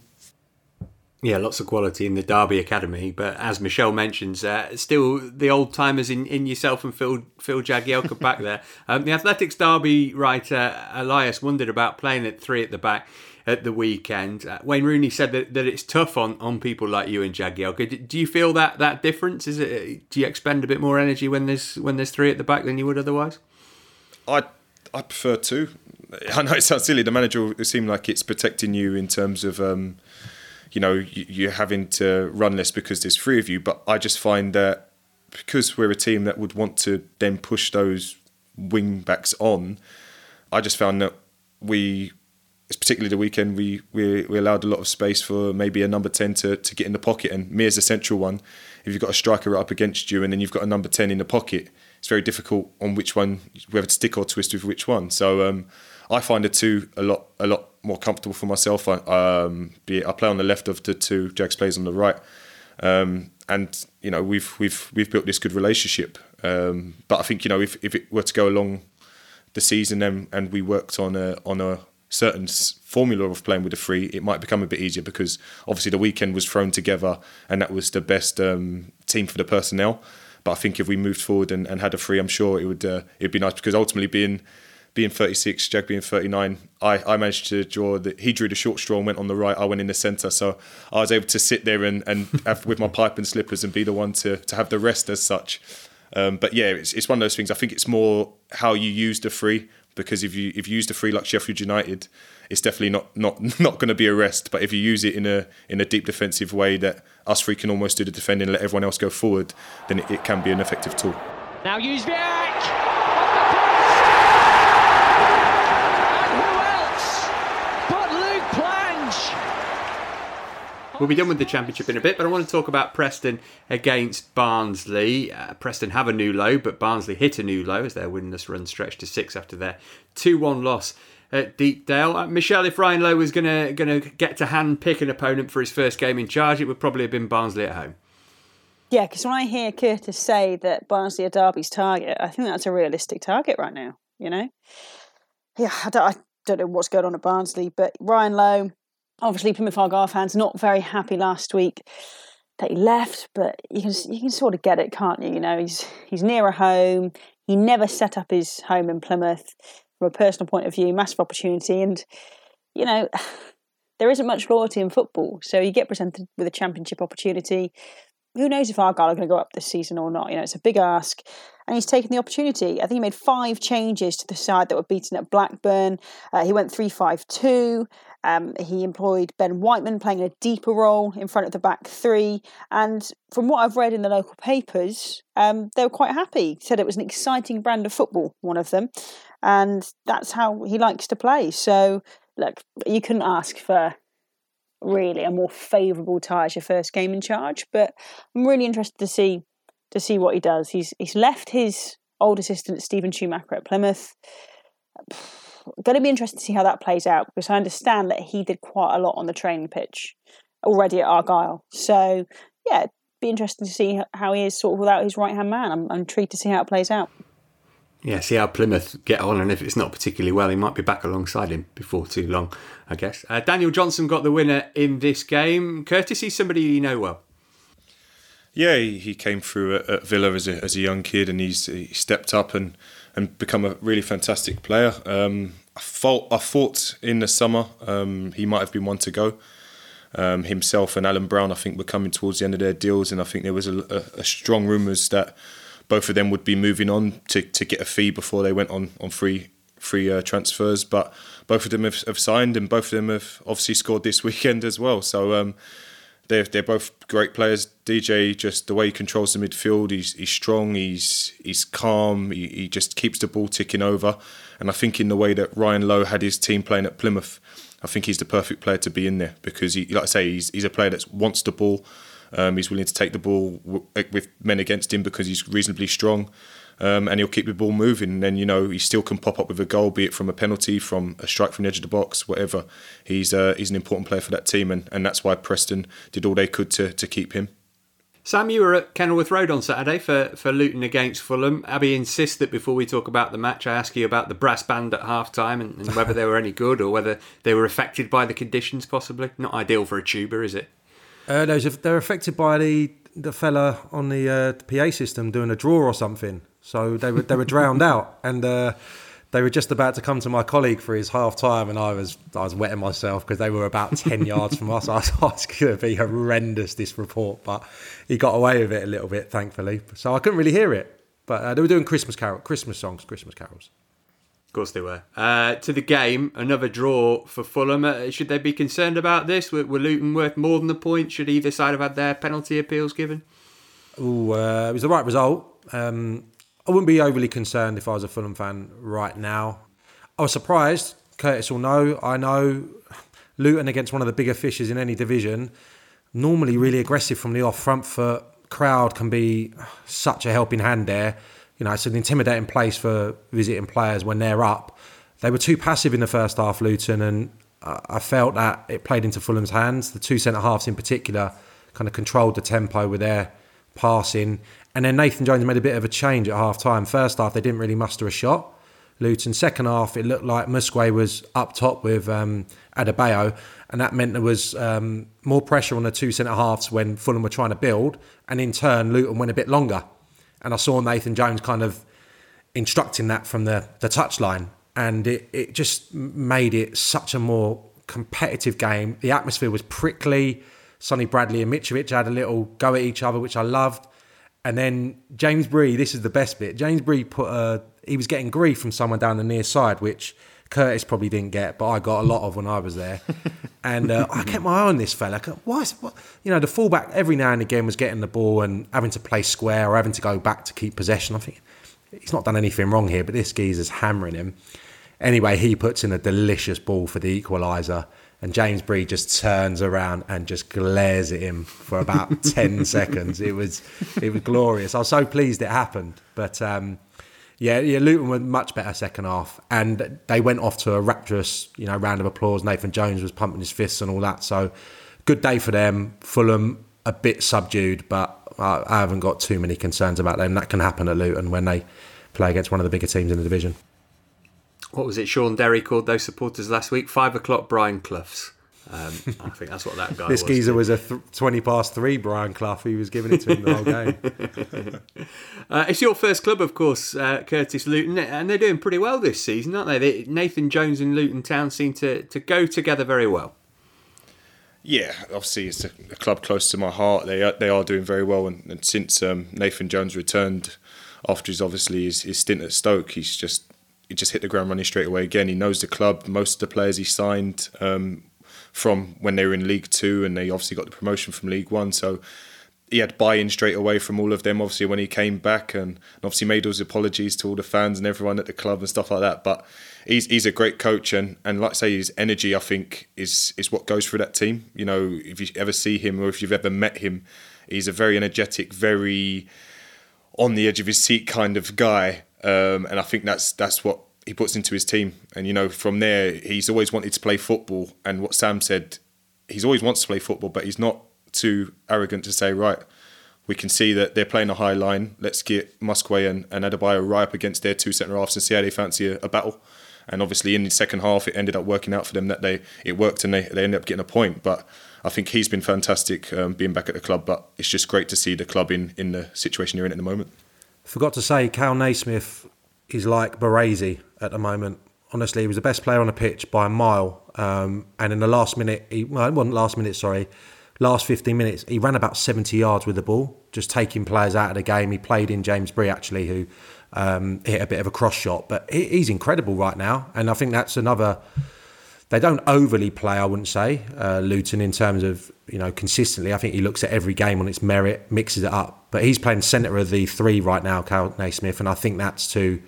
Yeah, lots of quality in the Derby Academy, but as Michelle mentions, uh, still the old timers in, in yourself and Phil Phil Jagielka back there. (laughs) Um, the Athletics Derby writer Elias wondered about playing at three at the back at the weekend. Uh, Wayne Rooney said that, that it's tough on, on people like you and Jagielka. Do, do you feel that that difference? Is it? Do you expend a bit more energy when there's when there's three at the back than you would otherwise? I I prefer two. I know it sounds silly. The manager will seem like it's protecting you in terms of, um, you know, you, are having to run less because there's three of you. But I just find that because we're a team that would want to then push those wing backs on, I just found that we, particularly the weekend, we, we, we allowed a lot of space for maybe a number 10 to, to get in the pocket. And me as a central one, if you've got a striker up against you and then you've got a number 10 in the pocket, it's very difficult on which one whether to stick or twist with which one. So um, I find the two a lot a lot more comfortable for myself. I, um, I play on the left of the two, Jags plays on the right, um, and you know we've we've we've built this good relationship. Um, but I think you know if, if it were to go along the season and, and we worked on a on a certain formula of playing with the three, it might become a bit easier because obviously the weekend was thrown together and that was the best um, team for the personnel. But I think if we moved forward and, and had a free, I'm sure it would uh, it'd be nice because ultimately being being 36, Jack being 39, I, I managed to draw that he drew the short straw and went on the right. I went in the centre, so I was able to sit there and, and (laughs) have with my pipe and slippers and be the one to, to have the rest as such. Um, but yeah, it's, it's one of those things. I think it's more how you use the free because if you if you use the free like Sheffield United, it's definitely not not (laughs) not going to be a rest. But if you use it in a in a deep defensive way that us three can almost do the defending and let everyone else go forward, then it, it can be an effective tool. Now use Viak. We'll be done with the championship in a bit, but I want to talk about Preston against Barnsley. Uh, Preston have a new low, but Barnsley hit a new low as their winless run stretched to six after their 2 1 loss at Deepdale. Uh, Michelle, if Ryan Lowe was going to get to hand pick an opponent for his first game in charge, it would probably have been Barnsley at home. Yeah, because when I hear Curtis say that Barnsley are Derby's target, I think that's a realistic target right now. You know, yeah, I don't, I don't know what's going on at Barnsley, but Ryan Lowe, obviously Plymouth Argyle fans, not very happy last week that he left, but you can you can sort of get it, can't you? You know, he's he's near a home. He never set up his home in Plymouth from a personal point of view, massive opportunity. And, you know, (sighs) there isn't much loyalty in football. So you get presented with a championship opportunity. Who knows if Argyle are going to go up this season or not? You know, it's a big ask. And he's taken the opportunity. I think he made five changes to the side that were beaten at Blackburn. Uh, he went 3 5 2. Um, he employed Ben Whiteman playing a deeper role in front of the back three. And from what I've read in the local papers, um, they were quite happy. Said it was an exciting brand of football, one of them and that's how he likes to play. So, look, you couldn't ask for really a more favourable tie as your first game in charge. But I'm really interested to see to see what he does. He's he's left his old assistant Steven Schumacher at Plymouth. Going to be interested to see how that plays out because I understand that he did quite a lot on the training pitch already at Argyle. So yeah, be interesting to see how he is sort of without his right hand man. I'm, I'm intrigued to see how it plays out yeah, see how Plymouth get on, and if it's not particularly well, he might be back alongside him before too long, I guess. Uh, Daniel Johnson got the winner in this game. Curtis, he's somebody you know well. Yeah, he, he came through at, at, Villa as a, as a young kid, and he's he stepped up and, and become a really fantastic player. Um, I thought I thought in the summer um, he might have been one to go. Um, himself and Alan Browne, I think, were coming towards the end of their deals, and I think there was a, a, a strong rumours that both of them would be moving on to, to get a fee before they went on on free free uh, transfers. But both of them have, have, signed, and both of them have obviously scored this (laughs) weekend as well. So um, they're they're both great players. DJ just the way he controls the midfield, he's he's strong, he's he's calm, he, he just keeps the ball ticking over. And I think in the way that Ryan Lowe had his team playing at Plymouth, I think he's the perfect player to be in there because he, like I say, he's he's a player that wants the ball. Um, he's willing to take the ball w- with men against him because he's reasonably strong. Um, and he'll keep the ball moving. And then you know he still can pop up with a goal, be it from a penalty, from a strike from the edge of the box, whatever. He's uh, he's an important player for that team, and, and that's why Preston did all they could to to keep him. Sam, you were at Kenilworth Road on Saturday for, for Luton against Fulham. Abby insists that before we talk about the match, I ask you about the brass band at half time and, and whether they were any good or whether they were affected by the conditions, possibly. Not ideal for a tuba, is it? Uh, they're affected by the the fella on the, uh, the PA system doing a draw or something. So they were they were drowned (laughs) out, and uh, they were just about to come to my colleague for his half time, and I was I was wetting myself because they were about ten (laughs) yards from us. I was, I was going to be horrendous this report, but he got away with it a little bit, thankfully. So I couldn't really hear it, but uh, they were doing Christmas carol, Christmas songs, Christmas carols. Of course they were. Uh, to the game, another draw for Fulham. Uh, should they be concerned about this? Were, were, Luton worth more than the point? Should either side have had their penalty appeals given? Oh, uh, it was the right result. Um, I wouldn't be overly concerned if I was a Fulham fan right now. I was surprised. Curtis will know. I know Luton against one of the bigger fishes in any division. Normally, really aggressive from the off front foot. Crowd can be such a helping hand there you know, it's an intimidating place for visiting players when they're up. They were too passive in the first half, Luton, and I felt that it played into Fulham's hands. The two centre halves in particular kind of controlled the tempo with their passing. And then Nathan Jones made a bit of a change at half time. First half, they didn't really muster a shot. Luton. Second half, it looked like Muskwe was up top with um, Adebayo, and that meant there was um, more pressure on the two centre halves when Fulham were trying to build, and in turn, Luton went a bit longer and I saw Nathan Jones kind of instructing that from the the touchline, and it it just made it such a more competitive game. The atmosphere was prickly. Sonny Bradley and Mitrovic had a little go at each other, which I loved. And then James Bree, this is the best bit. James Bree put a, he was getting grief from someone down the near side, which Curtis probably didn't get, but I got a lot of when I was there. (laughs) and uh, I kept my eye on this fella. Why? Is, what? You know, the fullback every now and again was getting the ball and having to play square or having to go back to keep possession. I think he's not done anything wrong here, but this geezer's hammering him. Anyway, he puts in a delicious ball for the equaliser. And James Bree just turns around and just glares at him for about (laughs) ten seconds. It was, it was glorious. I was so pleased it happened. But um, yeah, yeah, Luton were much better second half, and they went off to a rapturous, you know, round of applause. Nathan Jones was pumping his fists and all that. So, good day for them. Fulham a bit subdued, but I, I haven't got too many concerns about them. That can happen at Luton when they play against one of the bigger teams in the division what was it Shaun Derry called those supporters last week? Five o'clock Brian Cloughs. Um, I think that's what that guy (laughs) this was. geezer too. was a th- 20 past three Brian Clough. He was giving it to him the whole game. (laughs) uh, it's your first club, of course, uh, Curtis Luton, and they're doing pretty well this season, aren't they? they? Nathan Jones and Luton Town seem to, to go together very well. Yeah, obviously it's a, a, club close to my heart. They are, they are doing very well, and, and since um, Nathan Jones returned after his obviously his, his stint at Stoke, he's just he just hit the ground running straight away. Again, he knows the club. Most of the players he signed um, from when they were in League Two, and they obviously got the promotion from League One. So he had buy-in straight away from all of them. Obviously, when he came back, and obviously made all those apologies to all the fans and everyone at the club and stuff like that. But he's he's a great coach, and and like I say, his energy I think is is what goes through that team. You know, if you ever see him or if you've ever met him, he's a very energetic, very on the edge of his seat kind of guy um, and I think that's that's what he puts into his team. And you know, from there, he's always wanted to play football. And what Sam said, he's always wants to play football, but he's not too arrogant to say, right, we can see that they're playing a high line. Let's get Muskwe and, and Adebayo right up against their two centre halves and see how they fancy a, a, battle. And obviously, in the second half, it ended up working out for them that they it worked and they, they ended up getting a point. But I think he's been fantastic um, being back at the club. But it's just great to see the club in, in the situation you're in at the moment. Forgot to say, Kal Naismith is like Baresi at the moment. Honestly, he was the best player on the pitch by a mile. Um, and in the last minute, he, well, it wasn't last minute, sorry, last 15 minutes, he ran about 70 yards with the ball, just taking players out of the game. He played in James Bree, actually, who um, hit a bit of a cross shot. But he's incredible right now. And I think that's another they don't overly play, I wouldn't say, uh, Luton in terms of you know consistently. I think he looks at every game on its merit, mixes it up. But he's playing centre of the three right now, Kal Naismith, and I think that's to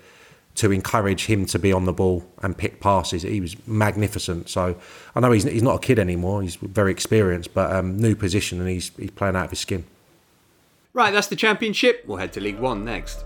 to encourage him to be on the ball and pick passes. He was magnificent. So I know he's he's not a kid anymore. He's very experienced, but um, new position, and he's he's playing out of his skin. Right, that's the championship. We'll head to League One next.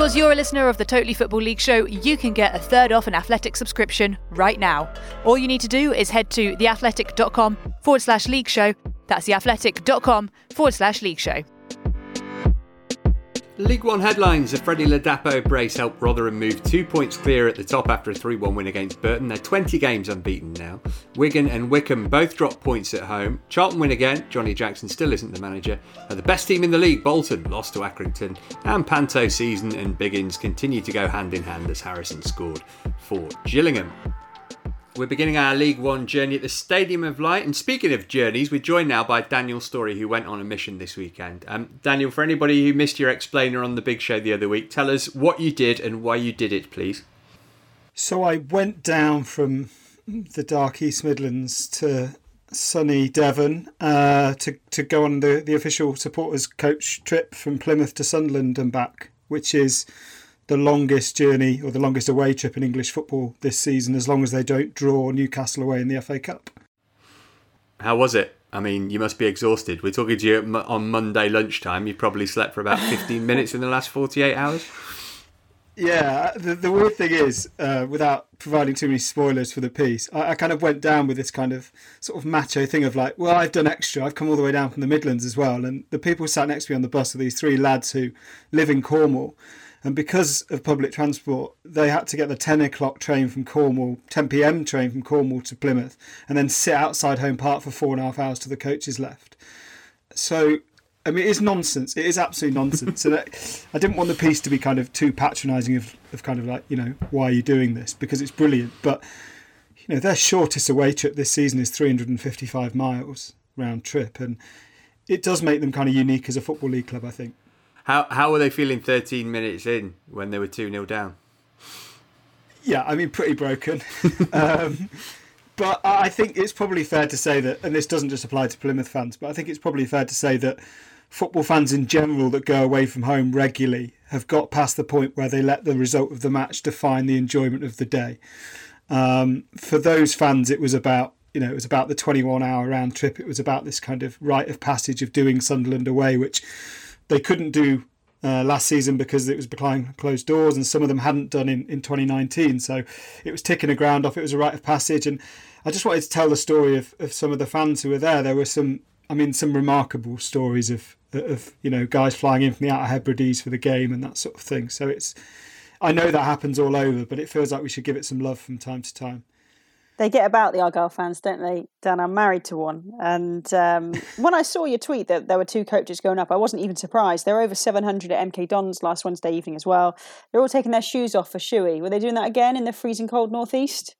Because you're a listener of the Totally Football League show, you can get a third off an athletic subscription right now. All you need to do is head to theathletic.com forward slash league show. That's theathletic.com forward slash league show. League One headlines: A Freddie Ladapo brace helped Rotherham move two points clear at the top after a 3 1 win against Burton. They're 20 games unbeaten now. Wigan and Wycombe both dropped points at home. Charlton win again. Johnny Jackson still isn't the manager. And the best team in the league, Bolton, lost to Accrington. And Panto season and Biggins continue to go hand in hand as Harrison scored for Gillingham. We're beginning our League One journey at the Stadium of Light. And speaking of journeys, we're joined now by Daniel Storey, who went on a mission this weekend. Um, Daniel, for anybody who missed your explainer on the big show the other week, tell us what you did and why you did it, please. So I went down from the dark East Midlands to sunny Devon uh, to, to go on the, the official supporters coach trip from Plymouth to Sunderland and back, which is the longest journey or the longest away trip in English football this season, as long as they don't draw Newcastle away in the FA Cup. How was it? I mean, you must be exhausted. We're talking to you on Monday lunchtime. You probably slept for about 15 minutes in the last 48 hours. Yeah, the, the weird thing is, uh, without providing too many spoilers for the piece, I, I, kind of went down with this kind of sort of macho thing of like, well, I've done extra. I've come all the way down from the Midlands as well. And the people sat next to me on the bus are these three lads who live in Cornwall. And because of public transport, they had to get the 10 o'clock train from Cornwall, 10 pm train from Cornwall to Plymouth, and then sit outside Home Park for four and a half hours till the coaches left. So I mean, it is nonsense. It is absolute nonsense. and I, I, didn't want the piece to be kind of too patronising of, of kind of like, you know, why are you doing this? Because it's brilliant. But, you know, their shortest away trip this season is 355 miles round trip. And it does make them kind of unique as a Football League club, I think. How, how were they feeling 13 minutes in when they were 2 0 down? Yeah, I mean, pretty broken. (laughs) um, but I think it's probably fair to say that, and this doesn't just apply to Plymouth fans, but I think it's probably fair to say that football fans in general that go away from home regularly have got past the point where they let the result of the match define the enjoyment of the day. Um, for those fans, it was about you know it was about the 21 hour round trip. It was about this kind of rite of passage of doing Sunderland away, which they couldn't do uh, last season because it was behind closed doors, and some of them hadn't done in, in 2019. So it was ticking the ground off. It was a rite of passage, and I just wanted to tell the story of, of some of the fans who were there. There were some, I mean, some remarkable stories of of you know guys flying in from the Outer Hebrides for the game and that sort of thing. So it's I know that happens all over, but it feels like we should give it some love from time to time. They get about the Argyle fans, don't they, Dan? I'm married to one, and um, (laughs) when I saw your tweet that there were two coaches going up, I wasn't even surprised. There were over 700 at MK Dons last Wednesday evening as well. They're all taking their shoes off for Shuey. Were they doing that again in the freezing cold northeast?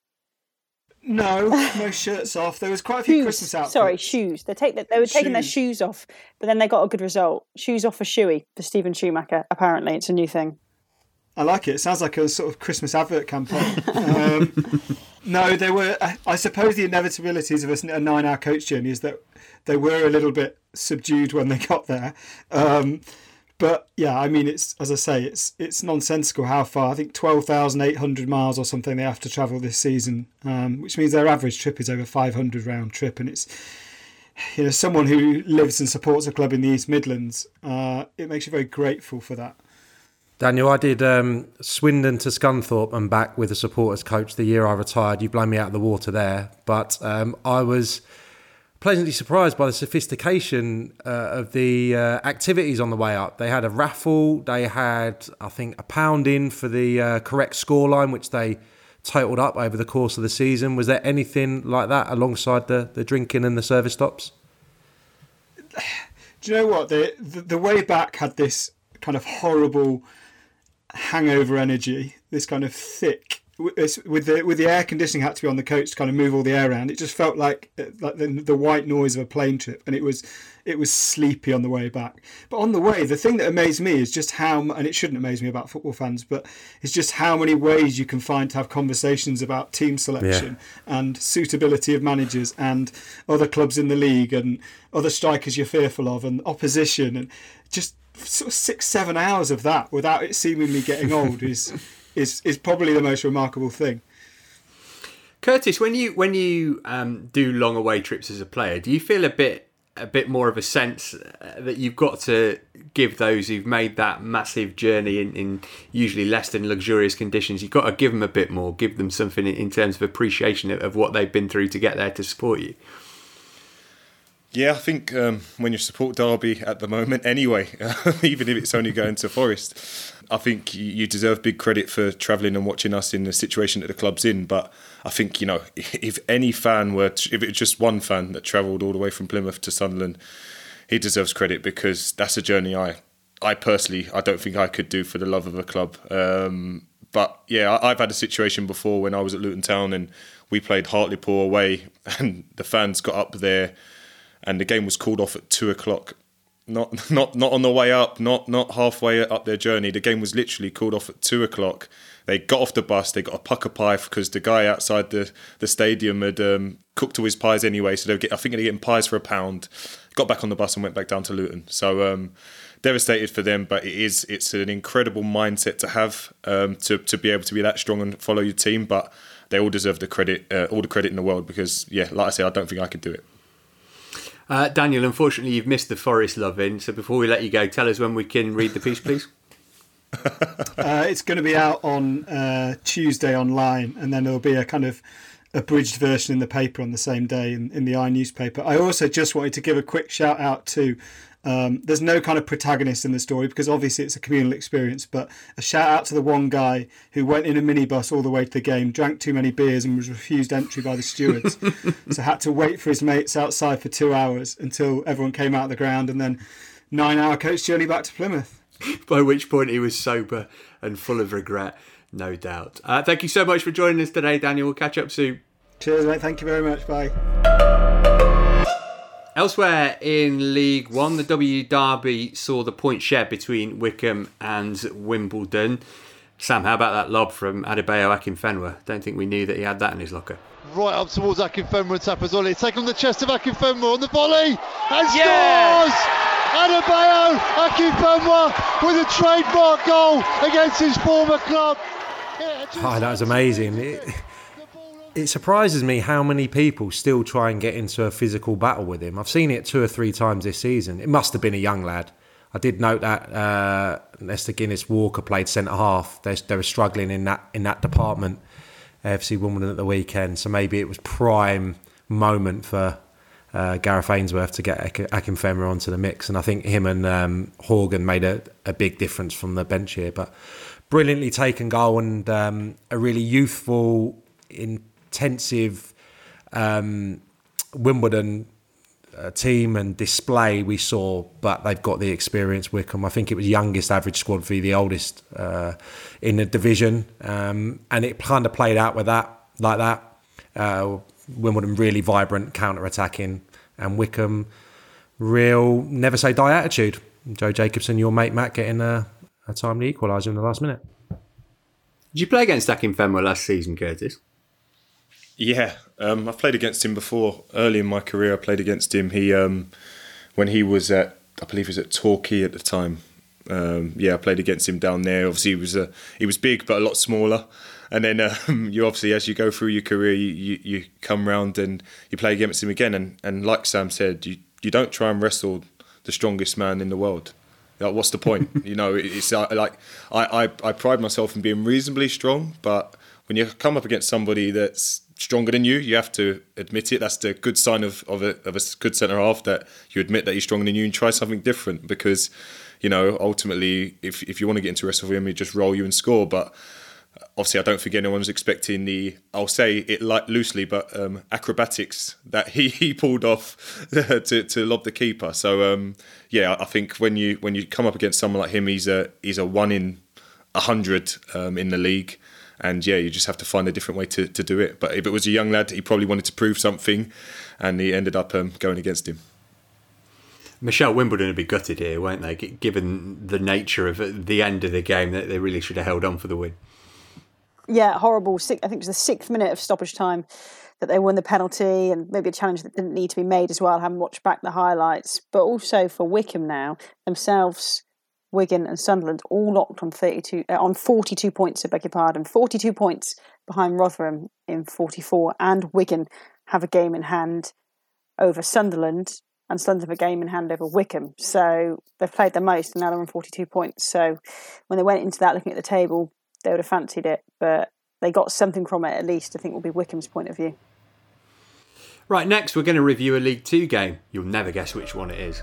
No, (laughs) no shirts off. There was quite a few shoes. Christmas outfits. Sorry, shoes. They take they were taking their shoes off, but then they got a good result. Shoes off for Shuey for Steven Schumacher. Apparently, it's a new thing. I like it. It sounds like a sort of Christmas advert campaign. (laughs) um, no, there were. I suppose the inevitabilities of a nine-hour coach journey is that they were a little bit subdued when they got there. Um, but yeah, I mean, it's as I say, it's it's nonsensical how far. I think twelve thousand eight hundred miles or something they have to travel this season, um, which means their average trip is over five hundred round trip, and it's you know someone who lives and supports a club in the East Midlands. Uh, it makes you very grateful for that. Daniel, I did um, Swindon to Scunthorpe and back with a supporters coach the year I retired. You blown me out of the water there, but um, I was pleasantly surprised by the sophistication uh, of the uh, activities on the way up. They had a raffle, they had, I think, a pound in for the uh, correct scoreline, which they totaled up over the course of the season. Was there anything like that alongside the, the drinking and the service stops? (sighs) Do you know what? The, the, the way back had this kind of horrible hangover energy, this kind of thick with the with the air conditioning had to be on the coach to kind of move all the air around. It just felt like uh, like the, the white noise of a plane trip, and it was it was sleepy on the way back. But on the way, the thing that amazed me is just how, and it shouldn't amaze me about football fans, but it's just how many ways you can find to have conversations about team selection yeah. and suitability of managers and other clubs in the league and other strikers you're fearful of and opposition and just sort of six seven hours of that without it seemingly getting old is (laughs) is is probably the most remarkable thing. Curtis, when you when you um, do long away trips as a player, do you feel a bit a bit more of a sense uh, that you've got to give those who've made that massive journey in, in usually less than luxurious conditions? You've got to give them a bit more, give them something in terms of appreciation of, of what they've been through to get there to support you. Yeah, I think um, when you support Derby at the moment, anyway, (laughs) even if it's only going to Forest, I think you deserve big credit for travelling and watching us in the situation that the club's in. But I think you know, (laughs) if any fan were, to, if it was just one fan that travelled all the way from Plymouth to Sunderland, he deserves credit because that's a journey I, I personally, I don't think I could do for the love of a club. Um, but yeah, I've had a situation before when I was at Luton Town and we played Hartlepool away, (laughs) and the fans got up there and the game was called off at two o'clock. Not (laughs) not not on the way up, not not halfway up their journey. The game was literally called off at two o'clock. They got off the bus. They got a Pukka pie because the guy outside the, the stadium had um, cooked all his pies anyway. So they get, I think they're getting pies for a pound. Got back on the bus and went back down to Luton. So um, devastated for them, but it is it's an incredible mindset to have um, to to be able to be that strong and follow your team. But they all deserve the credit, uh, all the credit in the world because yeah, like I said, I don't think I could do it. Uh, Daniel, unfortunately, you've missed the Forest loving. So before we let you go, tell us when we can read the piece, please. (laughs) uh, it's going to be out on uh, Tuesday online, and then there'll be a kind of abridged version in the paper on the same day in, in the i newspaper. I also just wanted to give a quick shout out to. Um, there's no kind of protagonist in the story because obviously it's a communal experience, but a shout out to the one guy who went in a minibus all the way to the game, drank too many beers, and was refused entry by the stewards. (laughs) so had to wait for his mates outside for two hours until everyone came out of the ground, and then nine hour coach journey back to Plymouth. (laughs) By which point he was sober and full of regret, no doubt. Uh, thank you so much for joining us today, Daniel. We'll catch up soon. Cheers, mate. Thank you very much. Bye. Elsewhere in League One, the W Derby saw the point shared between Wycombe and Wimbledon. Sam, how about that lob from Adebayo Akinfenwa? Don't think we knew that he had that in his locker. Right up towards Akinfenwa and Tapazoli. Take on the chest of Akinfenwa on the volley and Yeah! scores! Adebayo Akinfenwa with a trademark goal against his former club. Oh, that was amazing. It, it surprises me how many people still try and get into a physical battle with him. I've seen it two or three times this season. It must have been a young lad. I did note that uh, Nesta Guinness Walker played centre half. They, they were struggling in that in that department. AFC Wimbledon at the weekend, so maybe it was prime moment for uh, Gareth Ainsworth to get Ak- Akinfenwa onto the mix, and I think him and um, Horgan made a, a big difference from the bench here. But brilliantly taken goal and um, a really youthful, intensive um, Wimbledon uh, team and display we saw, but they've got the experience. Wycombe, I think it was youngest average squad v the oldest uh, in the division, um, and it kind of played out with that like that. Uh, Wimbledon really vibrant, counter attacking, and Wycombe real never say die attitude. Joe Jacobson, your mate Matt, getting a, a timely equaliser in the last minute. Did you play against Akinfenwa last season, Curtis? Yeah, um, I've played against him before. Early in my career, I played against him. He, um, when he was at, I believe he was at Torquay at the time. Um, yeah, I played against him down there. Obviously, he was a, he was big but a lot smaller. And then (laughs) um, you obviously, as you go through your career, you, you, you come round and you play against him again. And, and like Sam said, you, you don't try and wrestle the strongest man in the world. Like, what's the point? (laughs) you know, it's uh, like I, I, I pride myself in being reasonably strong, but when you come up against somebody that's stronger than you, you have to admit it. That's the good sign of, of, a, of a good centre half that you admit that he's stronger than you and try something different because, you know, ultimately, if, if you want to get into wrestle with him, he just roll you and score. But obviously, I don't think anyone was expecting the, I'll say it like loosely, but um, acrobatics that he, (laughs) he pulled off (laughs) to, to lob the keeper. So, um, yeah, I think when you when you come up against someone like him, he's a he's a one in a hundred um, in the league and yeah, you just have to find a different way to, to do it. But if it was a young lad, he probably wanted to prove something, and he ended up um, going against him. Michelle Wimbledon would be gutted here, won't they? Given the nature of the end of the game, that they really should have held on for the win. Yeah, horrible. I think it was the sixth minute of stoppage time that they won the penalty, and maybe a challenge that didn't need to be made as well. I haven't watched back the highlights, but also for Wycombe now themselves Wigan and Sunderland all locked on 32 uh, on 42 points. I beg your pardon, 42 points behind Rotherham in 44, and Wigan have a game in hand over Sunderland, and Sunderland have a game in hand over Wycombe. So they've played the most, and now they're on 42 points. So when they went into that, looking at the table, they would have fancied it, but they got something from it at least. I think will be Wycombe's point of view. Right, next we're going to review a League Two game. You'll never guess which one it is.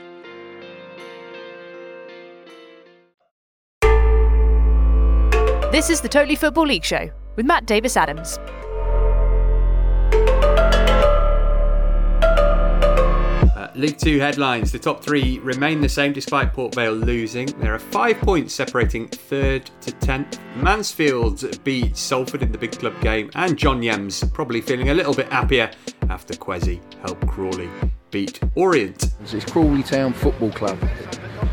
This is the Totally Football League Show with Matt Davies Adams. Uh, League Two headlines. The top three remain the same despite Port Vale losing. There are five points separating third to tenth. Mansfield beat Salford in the big club game, and John Yems probably feeling a little bit happier after Kwesi helped Crawley beat Orient. It's Crawley Town Football Club.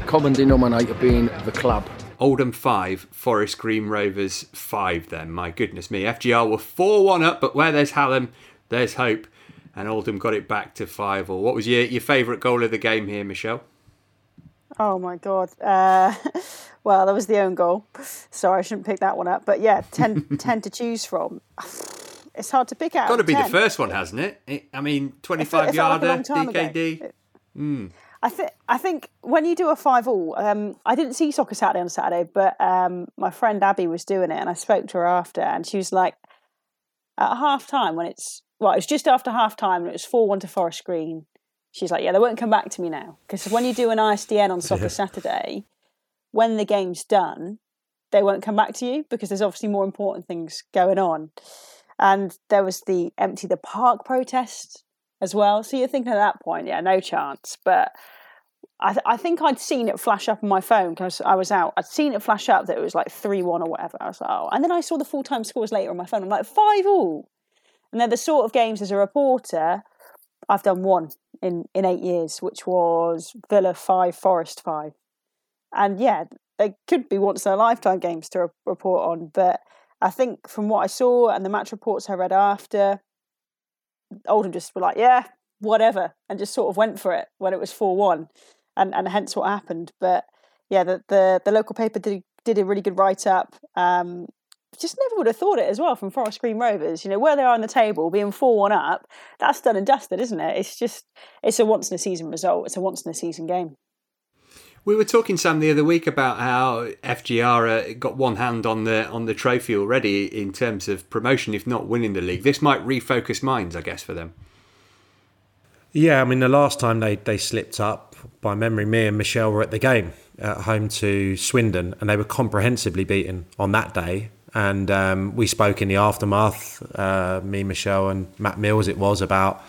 Common denominator being the club. Oldham 5, Forest Green Rovers 5 then. My goodness me. FGR were 4 1 up, but where there's Hallam, there's hope. And Oldham got it back to 5 all. What was your, your favourite goal of the game here, Michelle? Oh my God. Uh, (laughs) well, that was the own goal. Sorry, I shouldn't pick that one up. But yeah, 10, (laughs) 10 to choose from. It's hard to pick out. Got to be 10. the first one, hasn't it? it I mean, 25 it felt like a yarder, ago. DKD. Mm. I think I think when you do a five all, um, I didn't see Soccer Saturday on Saturday, but um, my friend Abby was doing it, and I spoke to her after, and she was like, at half time when it's well, it was just after half time, and it was four one to Forest Green. She's like, yeah, they won't come back to me now because when you do an ISDN on Soccer Yeah. Saturday, when the game's done, they won't come back to you because there's obviously more important things going on. And there was the empty the park protest as well. So you're thinking at that point, yeah, no chance. But I, th- I think I'd seen it flash up on my phone because I was out. I'd seen it flash up that it was like 3 1 or whatever. I was like, oh. And then I saw the full time scores later on my phone. I'm like, 5 all. And they're the sort of games as a reporter, I've done one in, in eight years, which was Villa 5, Forest 5. And yeah, they could be once in a lifetime games to re- report on. But I think from what I saw and the match reports I read after, Oldham just were like, yeah, whatever, and just sort of went for it when it was 4 1. And, and hence what happened. But yeah, the, the, the local paper did, did a really good write up. Um, just never would have thought it as well from Forest Green Rovers. You know, where they are on the table, being 4 1 up, that's done and dusted, isn't it? It's just, it's a once in a season result. It's a once in a season game. We were talking Sam the other week about how FGR uh, got one hand on the on the trophy already in terms of promotion, if not winning the league. This might refocus minds, I guess, for them. Yeah, I mean, the last time they, they slipped up, by memory, me and Michelle were at the game at home to Swindon, and they were comprehensively beaten on that day. And um, we spoke in the aftermath, uh, me, Michelle, and Matt Mills, it was about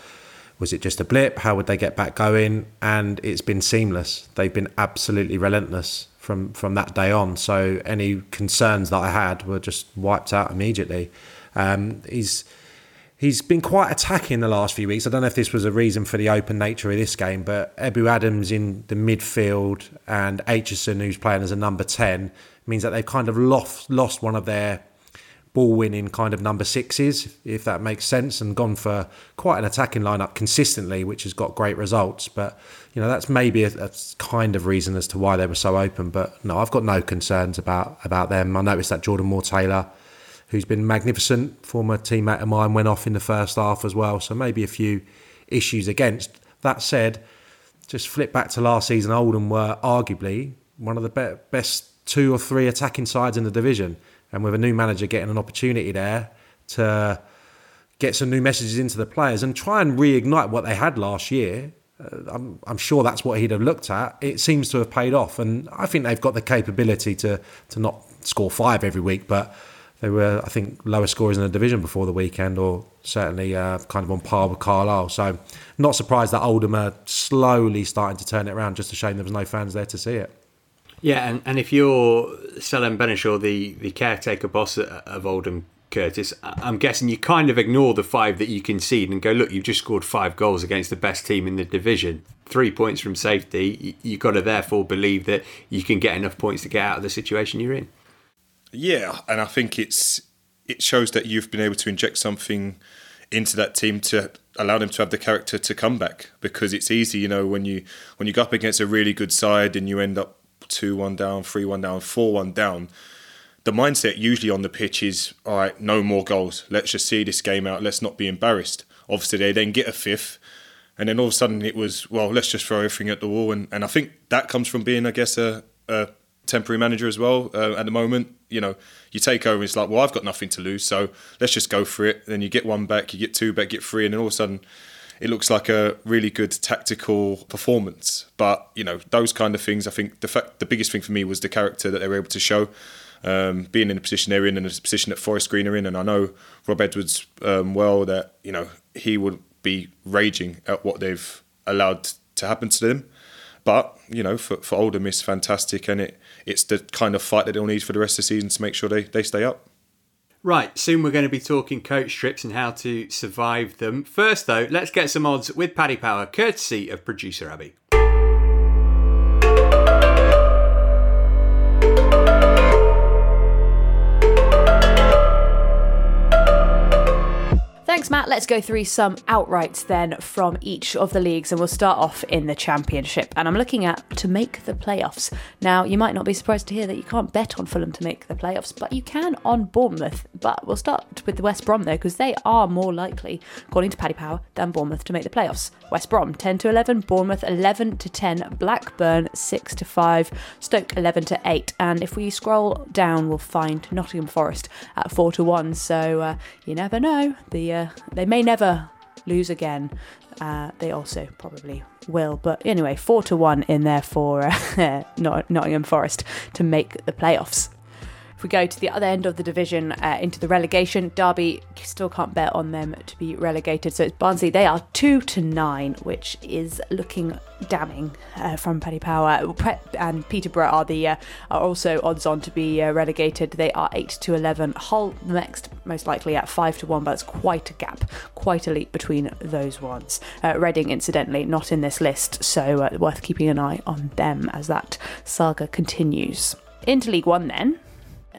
was it just a blip? How would they get back going? And it's been seamless. They've been absolutely relentless from, from that day on. So any concerns that I had were just wiped out immediately. Um, he's he's been quite attacking the last few weeks. I don't know if this was a reason for the open nature of this game, but Ebou Adams in the midfield and Aitchison, who's playing as a number 10, means that they've kind of lost, lost one of their ball winning kind of number sixes, if that makes sense, and gone for quite an attacking lineup consistently, which has got great results. But, you know, that's maybe a, a kind of reason as to why they were so open. But no, I've got no concerns about, about them. I noticed that Jordan Moore Taylor who's been magnificent, former teammate of mine, went off in the first half as well. So maybe a few issues against. That said, just flip back to last season, Oldham were arguably one of the be- best two or three attacking sides in the division. And with a new manager getting an opportunity there to get some new messages into the players and try and reignite what they had last year, uh, I'm, I'm sure that's what he'd have looked at. It seems to have paid off. And I think they've got the capability to, to not score five every week, but they were, I think, lower scorers in the division before the weekend, or certainly uh, kind of on par with Carlisle. So, not surprised that Oldham are slowly starting to turn it around. Just a shame there was no fans there to see it. Yeah, and, and if you're Selim Benachour, the, the caretaker boss of Oldham Curtis, I'm guessing you kind of ignore the five that you concede and go, look, you've just scored five goals against the best team in the division. Three points from safety. You've got to therefore believe that you can get enough points to get out of the situation you're in. Yeah, and I think it's it shows that you've been able to inject something into that team to allow them to have the character to come back because it's easy, you know, when you when you go up against a really good side and you end up two one down, three one down, four one down. The mindset usually on the pitch is all right, no more goals. Let's just see this game out. Let's not be embarrassed. Obviously, they then get a fifth, and then all of a sudden it was well, let's just throw everything at the wall. And, and I think that comes from being, I guess, a, a temporary manager as well uh, at the moment. You know, you take over, it's like, well, I've got nothing to lose, so let's just go for it. Then you get one back, you get two back, get three, and then all of a sudden it looks like a really good tactical performance. But you know, those kind of things, I think the fact, the biggest thing for me was the character that they were able to show. Um, being in the position they're in and the position that Forest Green are in, and I know Rob Edwards um, well that you know he would be raging at what they've allowed to happen to them. But you know, for, for Oldham, it's fantastic, and it it's the kind of fight that they'll need for the rest of the season to make sure they, they stay up. Right, soon we're going to be talking coach trips and how to survive them. First, though, let's get some odds with Paddy Power, courtesy of producer Abby. Matt. Let's go through some outrights then from each of the leagues, and we'll start off in the Championship. And I'm looking at to make the playoffs. Now, you might not be surprised to hear that you can't bet on Fulham to make the playoffs, but you can on Bournemouth. But we'll start with the West Brom though, because they are more likely, according to Paddy Power, than Bournemouth to make the playoffs. West Brom 10 to 11, Bournemouth 11 to 10, Blackburn 6 to 5, Stoke 11 to 8. And if we scroll down, we'll find Nottingham Forest at 4 to 1. So uh, you never know. The uh, they may never lose again. Uh, they also probably will. But anyway, four to one in there for uh, (laughs) Nottingham Forest to make the playoffs. If we go to the other end of the division uh, into the relegation, Derby still can't bet on them to be relegated. So it's Barnsley. They are two to nine, which is looking damning uh, from Paddy Power. And Peterborough are the uh, are also odds on to be uh, relegated. They are eight to eleven. Hull next, most likely at five to one, but it's quite a gap, quite a leap between those ones. Uh, Reading, incidentally, not in this list, so uh, worth keeping an eye on them as that saga continues. Into League One then.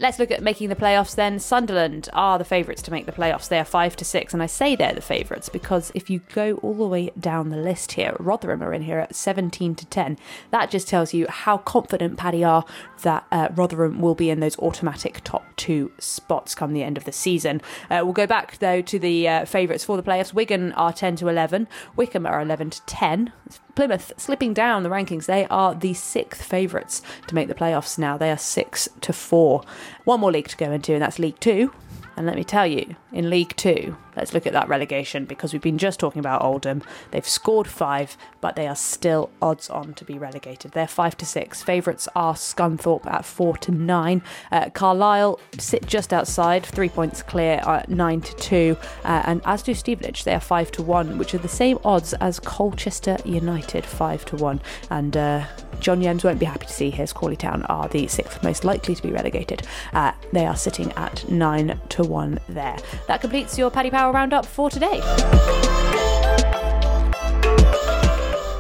Let's look at making the playoffs then. Sunderland are the favourites to make the playoffs. They are 5 to 6, and I say they're the favourites because if you go all the way down the list here, Rotherham are in here at 17 to 10. That just tells you how confident Paddy are that uh, Rotherham will be in those automatic top two spots come the end of the season. Uh, we'll go back though to the uh, favourites for the playoffs. Wigan are 10 to 11, Wycombe are 11 to 10. Plymouth slipping down the rankings. They are the sixth favourites to make the playoffs now. They are six to four. One more league to go into, and that's League Two. And let me tell you, in League Two, let's look at that relegation because we've been just talking about Oldham. They've scored five, but they are still odds on to be relegated. They're five to six. Favourites are Scunthorpe at four to nine. Uh, Carlisle sit just outside, three points clear at nine to two. Uh, and as do Stevenage, they are five to one, which are the same odds as Colchester United, five to one. And uh, John Yems won't be happy to see his Crawley Town are the sixth most likely to be relegated. Uh, they are sitting at nine to one there. That completes your Paddy Power roundup for today.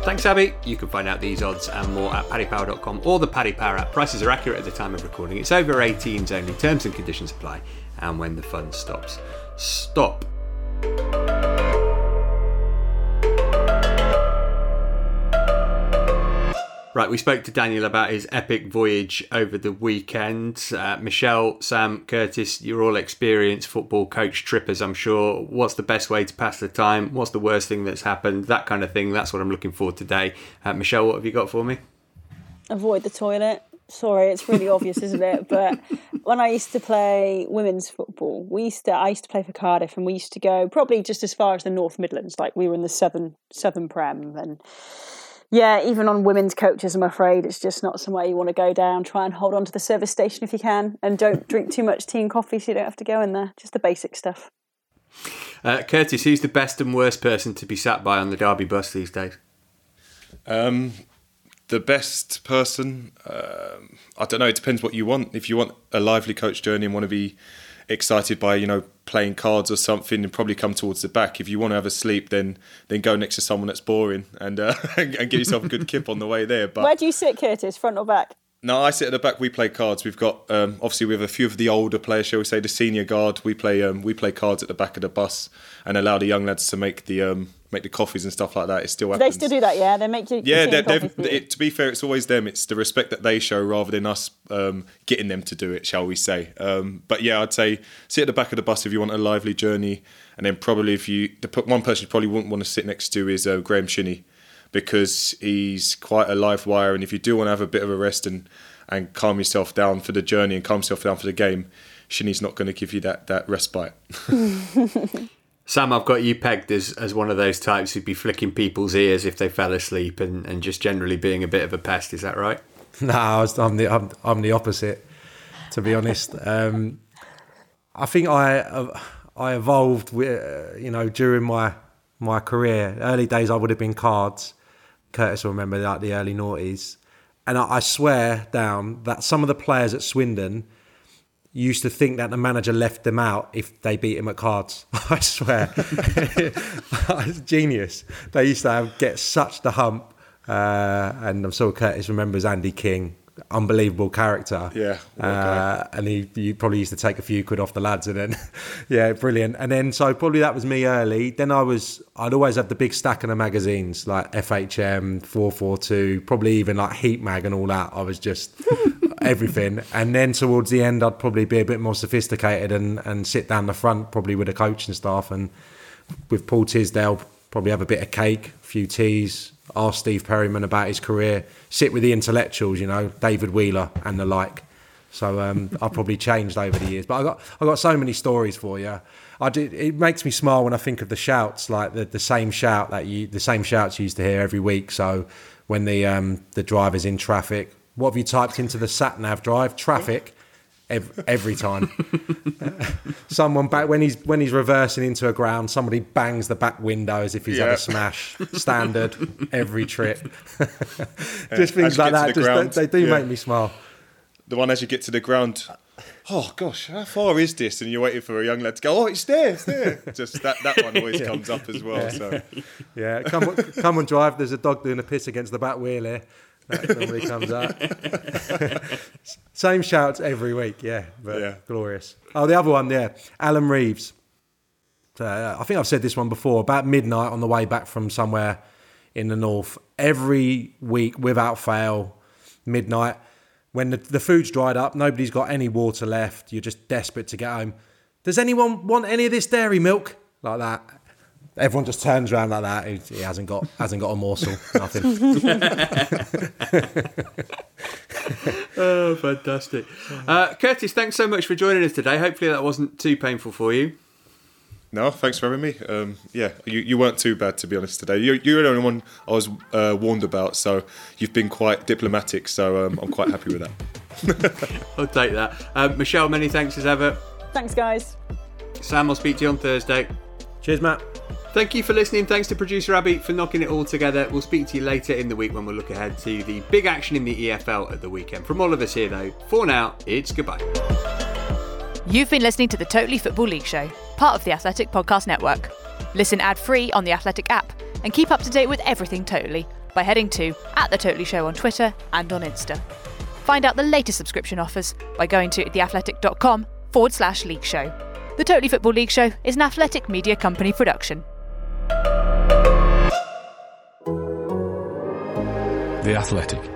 Thanks, Abby. You can find out these odds and more at paddypower.com or the Paddy Power app. Prices are accurate at the time of recording. It's over 18s only. Terms and conditions apply. And when the fun stops, stop. Right, we spoke to Daniel about his epic voyage over the weekend. Uh, Michelle, Sam, Curtis, you're all experienced football coach trippers, I'm sure. What's the best way to pass the time? What's the worst thing that's happened? That kind of thing. That's what I'm looking for today. Uh, Michelle, what have you got for me? Avoid the toilet. Sorry, it's really obvious, isn't it? But when I used to play women's football, we used to I used to play for Cardiff, and we used to go probably just as far as the North Midlands. Like we were in the southern southern Prem, and yeah, even on women's coaches, I'm afraid it's just not somewhere you want to go down. Try and hold on to the service station if you can, and don't drink too much tea and coffee so you don't have to go in there. Just the basic stuff. Uh, Curtis, who's the best and worst person to be sat by on the Derby bus these days? Um, the best person, uh, I don't know. It depends what you want. If you want a lively coach journey and want to be excited by you know playing cards or something and probably come towards the back. If you want to have a sleep, then then go next to someone that's boring and uh, (laughs) and give yourself a good kip on the way there. But where do you sit, Curtis? Front or back? No, I sit at the back. We play cards. We've got um, obviously we have a few of the older players, shall we say, the senior guard. We play um, we play cards at the back of the bus and allow the young lads to make the um, make the coffees and stuff like that. It still do happens. They still do that, yeah. They make you. Yeah, they're, they're, it, to be fair, it's always them. It's the respect that they show rather than us um, getting them to do it, shall we say? Um, but yeah, I'd say sit at the back of the bus if you want a lively journey, and then probably if you the one person you probably wouldn't want to sit next to is uh, Graham Shinnie because he's quite a live wire, and if you do want to have a bit of a rest and and calm yourself down for the journey and calm yourself down for the game, Shinnie's not going to give you that that respite. (laughs) Sam, I've got you pegged as, as one of those types who'd be flicking people's ears if they fell asleep and, and just generally being a bit of a pest. Is that right? (laughs) No, I'm the I'm, I'm the opposite. To be honest, (laughs) um, I think I I evolved with, you know during my my career. Early days, I would have been cards. Curtis will remember that the early noughties, and I, I swear down that some of the players at Swindon used to think that the manager left them out if they beat him at cards. (laughs) I swear, (laughs) it's genius. They used to have, get such the hump, uh, and I'm sure Curtis remembers Andy King unbelievable character. Yeah. Uh, and he, he probably used to take a few quid off the lads and then, (laughs) yeah, brilliant. And then, so probably that was me early. Then I was, I'd always have the big stack of the magazines like FHM, 442, probably even like Heat Mag and all that. I was just (laughs) everything. And then towards the end, I'd probably be a bit more sophisticated and, and sit down the front, probably with the and staff and with Paul Tisdale, probably have a bit of cake, a few teas, ask Steve Perryman about his career, sit with the intellectuals, you know, David Wheeler and the like. So um, (laughs) I've probably changed over the years, but I got I got so many stories for you. I did, it makes me smile when I think of the shouts, like the, the same shout that you the same shouts you used to hear every week. So when the um, the driver's in traffic, what have you typed into the sat nav drive? Traffic every, every time. (laughs) Someone back when he's when he's reversing into a ground, somebody bangs the back window as if he's had a smash. Standard (laughs) every trip. (laughs) just things like that. Just ground, they, they, do yeah. make me smile. The one as you get to the ground. Oh gosh, how far is this? And you're waiting for a young lad to go. Oh, it's there, it's there. Just that, that one always yeah. comes up as well. Yeah. So, yeah, come on, come on, drive. There's a dog doing a piss against the back wheel here. That normally comes out. (laughs) Same shouts every week, yeah, but yeah. glorious. Oh, the other one, yeah, Alan Reeves. Uh, I think I've said this one before. About midnight on the way back from somewhere in the north, every week without fail, midnight when the, the food's dried up, nobody's got any water left. You're just desperate to get home. Does anyone want any of this dairy milk? Like that. Everyone just turns around like that. He, he hasn't got hasn't got a morsel. Nothing. (laughs) oh, fantastic, uh, Curtis! Thanks so much for joining us today. Hopefully that wasn't too painful for you. No, thanks for having me. Um, yeah, you, you weren't too bad to be honest today. You, you're the only one I was uh, warned about, so you've been quite diplomatic. So um, I'm quite happy with that. (laughs) I'll take that. Uh, Michelle, many thanks as ever. Thanks, guys. Sam, I'll speak to you on Thursday. Cheers, Matt. Thank you for listening. Thanks to producer Abby for knocking it all together. We'll speak to you later in the week when we'll look ahead to the big action in the EFL at the weekend. From all of us here, though, for now, it's goodbye. You've been listening to the Totally Football League Show, part of the Athletic Podcast Network. Listen ad free on the Athletic app and keep up to date with everything Totally by heading to at The Totally Show on Twitter and on Insta. Find out the latest subscription offers by going to theathletic.com forward slash league show. The Totally Football League Show is an athletic media company production. The Athletic.